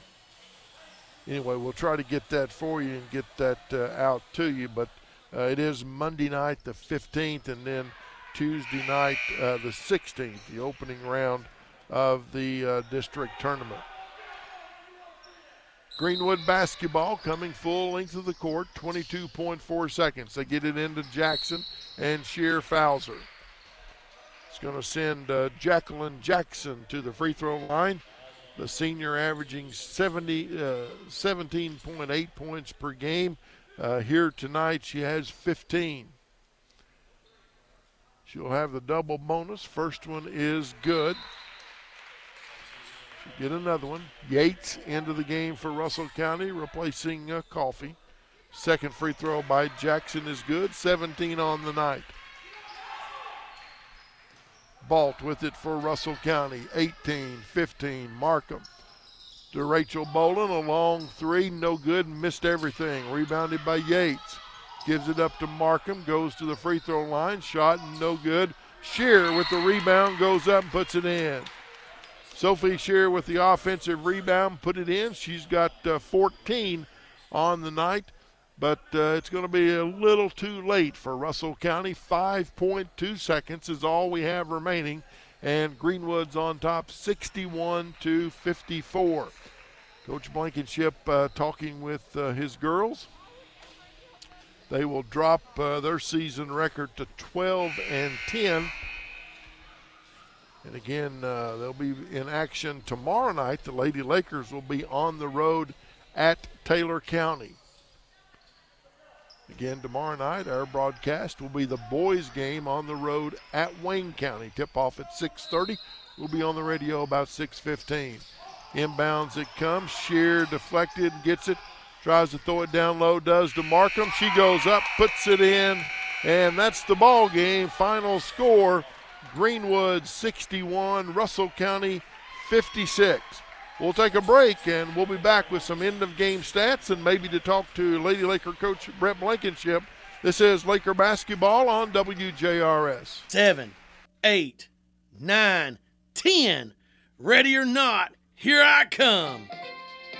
Speaker 2: Anyway, we'll try to get that for you and get that uh, out to you. But it is Monday night, the 15th, and then Tuesday night, the 16th, the opening round of the district tournament. Greenwood basketball coming full length of the court, 22.4 seconds. They get it into Jackson and Shear Fowler. It's going to send uh, Jacqueline Jackson to the free throw line. The senior averaging 70, uh, 17.8 points per game. Uh, here tonight, she has 15. She'll have the double bonus. First one is good. Should get another one. Yates into the game for Russell County, replacing uh, Coffee. Second free throw by Jackson is good. 17 on the night. Balt with it for Russell County. 18 15. Markham to Rachel Bolin. A long three, no good, missed everything. Rebounded by Yates. Gives it up to Markham, goes to the free throw line. Shot, no good. Shear with the rebound, goes up and puts it in. Sophie Shear with the offensive rebound, put it in. She's got uh, 14 on the night, but uh, it's going to be a little too late for Russell County. 5.2 seconds is all we have remaining, and Greenwood's on top 61 to 54. Coach Blankenship uh, talking with uh, his girls. They will drop uh, their season record to 12 and 10. And again, uh, they'll be in action tomorrow night. The Lady Lakers will be on the road at Taylor County. Again, tomorrow night, our broadcast will be the boys' game on the road at Wayne County. Tip off at 6:30. We'll be on the radio about 6:15. Inbounds it comes. Shear deflected, gets it, tries to throw it down low, does to Markham. She goes up, puts it in, and that's the ball game. Final score: Greenwood 61, Russell County 56. We'll take a break and we'll be back with some end of game stats and maybe to talk to Lady Laker coach Brett Blankenship. This is Laker basketball on WJRS.
Speaker 7: Seven, eight, nine, ten. Ready or not, here I come.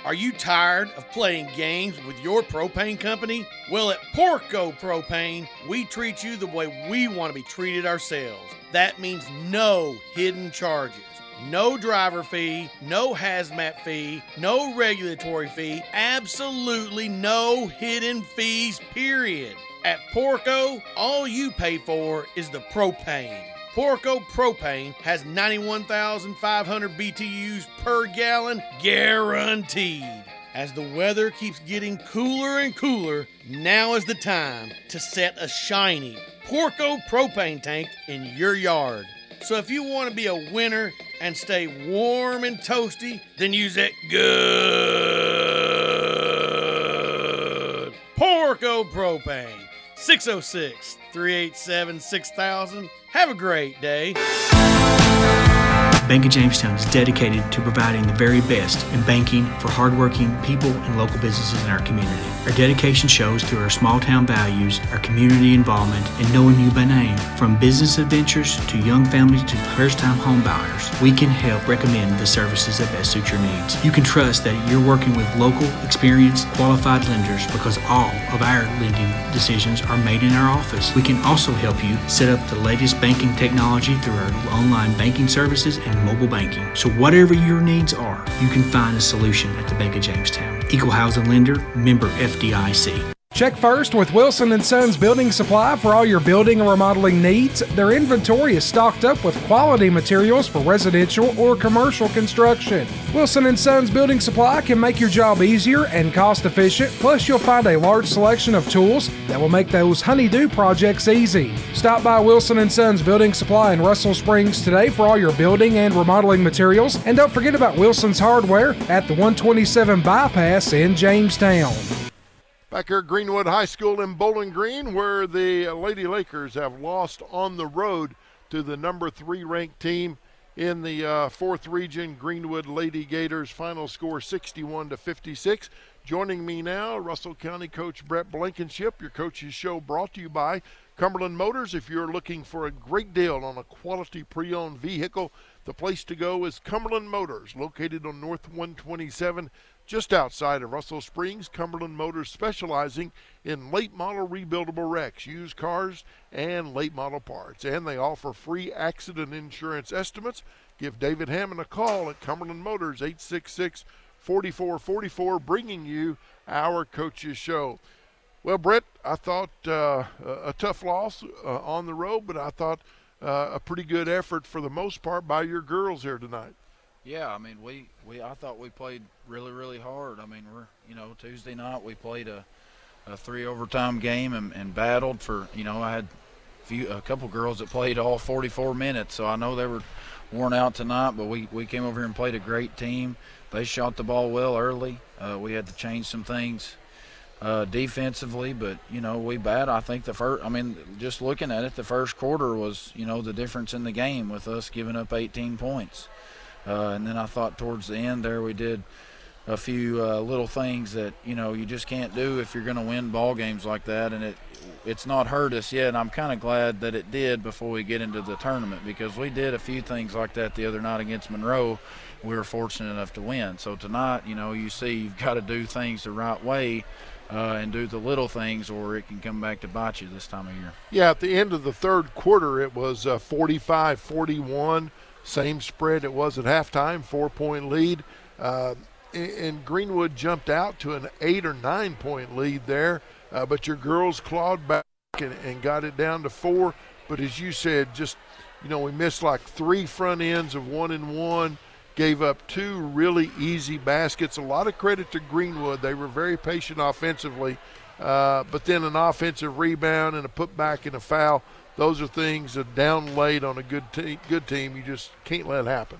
Speaker 7: Are you tired of playing games with your propane company? Well, at Porco Propane, we treat you the way we want to be treated ourselves. That means no hidden charges. No driver fee, no hazmat fee, no regulatory fee, absolutely no hidden fees, period. At Porco, all you pay for is the propane. Porco Propane has 91,500 BTUs per gallon guaranteed. As the weather keeps getting cooler and cooler, now is the time to set a shiny Porco propane tank in your yard. So if you want to be a winner and stay warm and toasty, then use that good Porco propane. 606 387 6000. Have a great day.
Speaker 3: Bank of Jamestown is dedicated to providing the very best in banking for hardworking people and local businesses in our community. Our dedication shows through our small town values, our community involvement, and knowing you by name. From business adventures to young families to first time home buyers, we can help recommend the services that best suit your needs. You can trust that you're working with local, experienced, qualified lenders because all of our lending decisions are made in our office. We can also help you set up the latest banking technology through our online banking services and mobile banking. So, whatever your needs are, you can find a solution at the Bank of Jamestown. Equal housing lender, member FDIC.
Speaker 9: Check first with Wilson and Sons Building Supply for all your building and remodeling needs. Their inventory is stocked up with quality materials for residential or commercial construction. Wilson and Sons Building Supply can make your job easier and cost efficient. Plus, you'll find a large selection of tools that will make those honeydew projects easy. Stop by Wilson and Sons Building Supply in Russell Springs today for all your building and remodeling materials. And don't forget about Wilson's Hardware at the 127 bypass in Jamestown.
Speaker 2: Back here at Greenwood High School in Bowling Green, where the Lady Lakers have lost on the road to the number three ranked team in the uh, fourth region, Greenwood Lady Gators. Final score 61 to 56. Joining me now, Russell County coach Brett Blankenship. Your coach's show brought to you by Cumberland Motors. If you're looking for a great deal on a quality pre owned vehicle, the place to go is Cumberland Motors, located on North 127 just outside of Russell Springs, Cumberland Motors specializing in late model rebuildable wrecks, used cars, and late model parts. And they offer free accident insurance estimates. Give David Hammond a call at Cumberland Motors, 866 4444, bringing you our coaches show. Well, Brett, I thought uh, a tough loss uh, on the road, but I thought uh, a pretty good effort for the most part by your girls here tonight.
Speaker 6: Yeah, I mean, we, we I thought we played really really hard. I mean, we're you know Tuesday night we played a, a three overtime game and, and battled for you know I had few a couple girls that played all 44 minutes, so I know they were worn out tonight. But we we came over here and played a great team. They shot the ball well early. Uh, we had to change some things uh, defensively, but you know we bad. I think the first. I mean, just looking at it, the first quarter was you know the difference in the game with us giving up 18 points, uh, and then I thought towards the end there we did a few uh, little things that you know you just can't do if you're going to win ball games like that, and it it's not hurt us yet. I'm kind of glad that it did before we get into the tournament because we did a few things like that the other night against Monroe. We were fortunate enough to win. So tonight, you know, you see you've got to do things the right way uh, and do the little things, or it can come back to bite you this time of year.
Speaker 2: Yeah, at the end of the third quarter, it was uh, 45 41. Same spread it was at halftime, four point lead. Uh, and Greenwood jumped out to an eight or nine point lead there, uh, but your girls clawed back and, and got it down to four. But as you said, just, you know, we missed like three front ends of one and one gave up two really easy baskets. A lot of credit to Greenwood. They were very patient offensively, uh, but then an offensive rebound and a putback and a foul. Those are things that down late on a good team. Good team, you just can't let happen.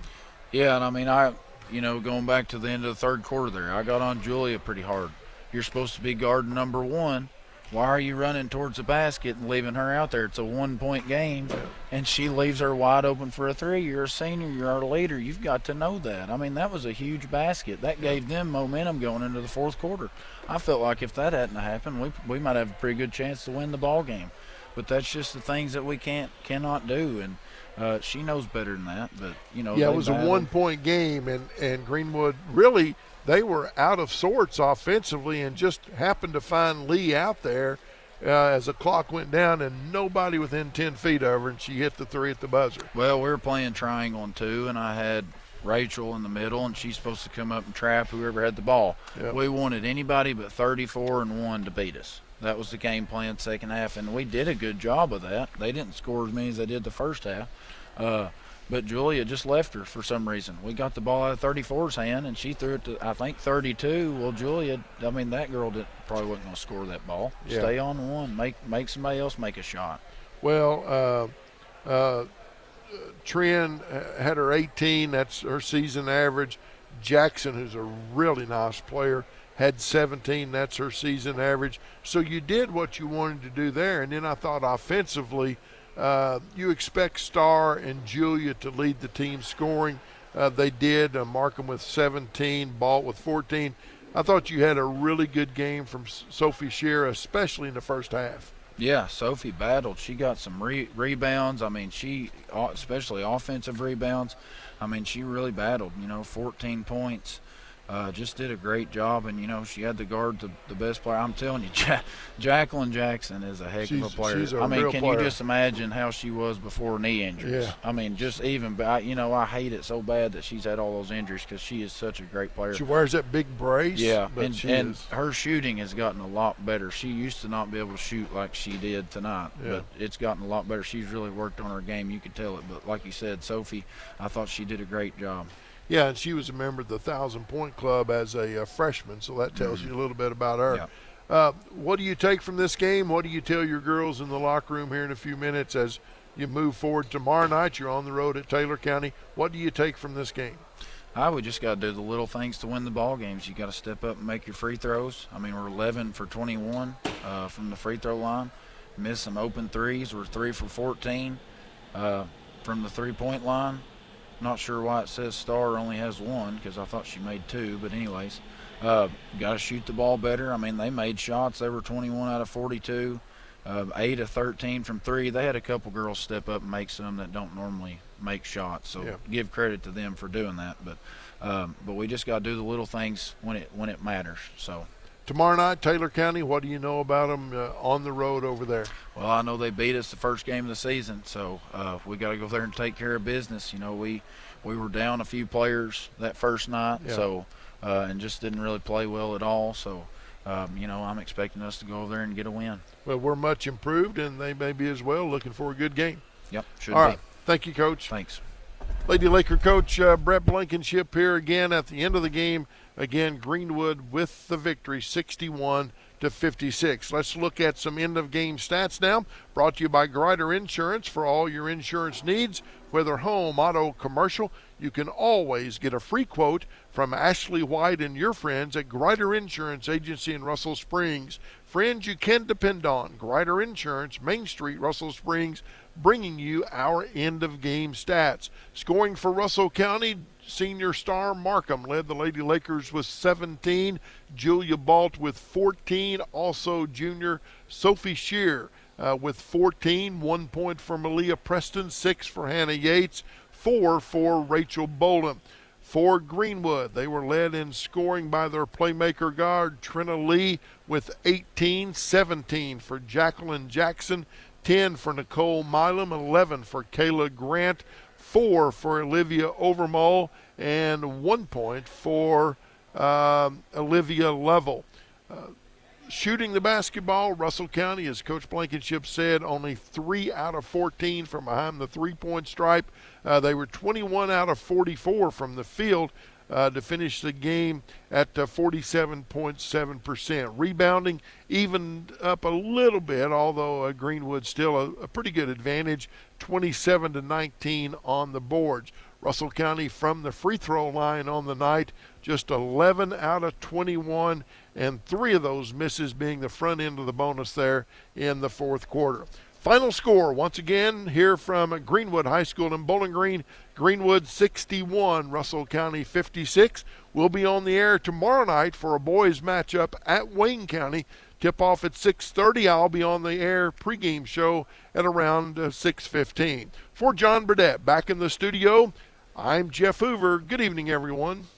Speaker 6: Yeah, and I mean, I, you know, going back to the end of the third quarter there, I got on Julia pretty hard. You're supposed to be guarding number one, why are you running towards the basket and leaving her out there? It's a one point game, and she leaves her wide open for a three. You're a senior, you're our leader. You've got to know that. I mean, that was a huge basket. That gave them momentum going into the fourth quarter. I felt like if that hadn't happened, we, we might have a pretty good chance to win the ball game. But that's just the things that we can't cannot do. And uh, she knows better than that. But you know,
Speaker 2: yeah, it was battled. a one point game, and and Greenwood really they were out of sorts offensively and just happened to find Lee out there uh, as the clock went down and nobody within 10 feet of her, and she hit the three at the buzzer.
Speaker 6: Well, we were playing triangle and two, and I had Rachel in the middle, and she's supposed to come up and trap whoever had the ball. Yep. We wanted anybody but 34 and one to beat us. That was the game plan second half, and we did a good job of that. They didn't score as many as they did the first half. Uh, but Julia just left her for some reason. We got the ball out of 34's hand, and she threw it to I think 32. Well, Julia, I mean that girl did, probably wasn't going to score that ball. Yeah. Stay on one, make make somebody else make a shot.
Speaker 2: Well, uh, uh, Trin had her 18. That's her season average. Jackson, who's a really nice player, had 17. That's her season average. So you did what you wanted to do there, and then I thought offensively uh, you expect Star and Julia to lead the team scoring. Uh, they did. Uh, Markham with 17, Balt with 14. I thought you had a really good game from Sophie Shearer, especially in the first half.
Speaker 6: Yeah, Sophie battled. She got some re- rebounds. I mean, she, especially offensive rebounds. I mean, she really battled. You know, 14 points uh, just did a great job, and you know she had to guard the, the best player. I'm telling you, ja- Jacqueline Jackson is a heck
Speaker 2: she's,
Speaker 6: of a player.
Speaker 2: A
Speaker 6: I mean, can
Speaker 2: player.
Speaker 6: you just imagine how she was before knee injuries?
Speaker 2: Yeah.
Speaker 6: I mean, just even you know I hate it so bad that she's had all those injuries because she is such a great player.
Speaker 2: She wears that big brace.
Speaker 6: Yeah,
Speaker 2: and,
Speaker 6: and her shooting has gotten a lot better. She used to not be able to shoot like she did tonight,
Speaker 2: yeah.
Speaker 6: but it's gotten a lot better. She's really worked on her game. You could tell it. But like you said, Sophie, I thought she did a great job.
Speaker 2: Yeah, and she was a member of the Thousand Point Club as a, a uh, freshman, so that tells mm-hmm. you a little bit about her.
Speaker 6: Yeah.
Speaker 2: Uh, what do you take from this game? What do you tell your girls in the locker room here in a few minutes as you move forward tomorrow night? You're on the road at Taylor County. What do you take from this game?
Speaker 6: I would just got to do the little things to win the ball games. You got to step up and make your free throws. I mean, we're 11 for 21 uh, from the free throw line. Miss some open threes. We're three for 14 uh, from the three point line. Not sure why it says Star only has one because I thought she made two. But anyways, uh, got to shoot the ball better. I mean, they made shots. They were 21 out of 42, uh, eight of 13 from three. They had a couple girls step up and make some that don't normally make shots. So
Speaker 2: yeah.
Speaker 6: give credit to them for doing that. But um, but we just got to do the little things when it when it matters. So
Speaker 2: tomorrow night, Taylor County. What do you know about them uh, on the road over there?
Speaker 6: Well, I know they beat us the first game of the season, so uh, we got to go there and take care of business. You know, we we were down a few players that first night,
Speaker 2: yeah.
Speaker 6: so uh, and just didn't really play well at all. So. Um, you know, I'm expecting us to go over there and get a win.
Speaker 2: Well, we're much improved, and they may be as well. Looking for a good game.
Speaker 6: Yep, should
Speaker 2: all
Speaker 6: be.
Speaker 2: right. Thank you, Coach.
Speaker 6: Thanks.
Speaker 2: Lady Laker coach uh, Brett Blankenship here again at the end of the game. Again, Greenwood with the victory, 61 to 56. Let's look at some end of game stats now. Brought to you by Grider Insurance for all your insurance needs, whether home, auto, commercial. You can always get a free quote from Ashley White and your friends at Grider Insurance Agency in Russell Springs. Friends you can depend on. Grider Insurance, Main Street, Russell Springs, bringing you our end of game stats. Scoring for Russell County, senior star Markham led the Lady Lakers with 17. Julia Balt with 14. Also, junior Sophie Shear uh, with 14. One point for Malia Preston, six for Hannah Yates, four for Rachel Bolin. For Greenwood, they were led in scoring by their playmaker guard Trina Lee with 18, 17 for Jacqueline Jackson, 10 for Nicole Milam, 11 for Kayla Grant, 4 for Olivia Overmull and 1 point for um, Olivia Lovell. Uh, shooting the basketball, Russell County, as Coach Blankenship said, only 3 out of 14 from behind the three point stripe. Uh, they were 21 out of 44 from the field uh, to finish the game at uh, 47.7%. Rebounding evened up a little bit, although uh, Greenwood still a, a pretty good advantage, 27 to 19 on the boards. Russell County from the free throw line on the night, just 11 out of 21, and three of those misses being the front end of the bonus there in the fourth quarter. Final score, once again, here from Greenwood High School in Bowling Green. Greenwood 61, Russell County 56. We'll be on the air tomorrow night for a boys matchup at Wayne County. Tip off at 6:30. I'll be on the air pregame show at around uh, 6:15. For John Burdett, back in the studio. I'm Jeff Hoover. Good evening, everyone.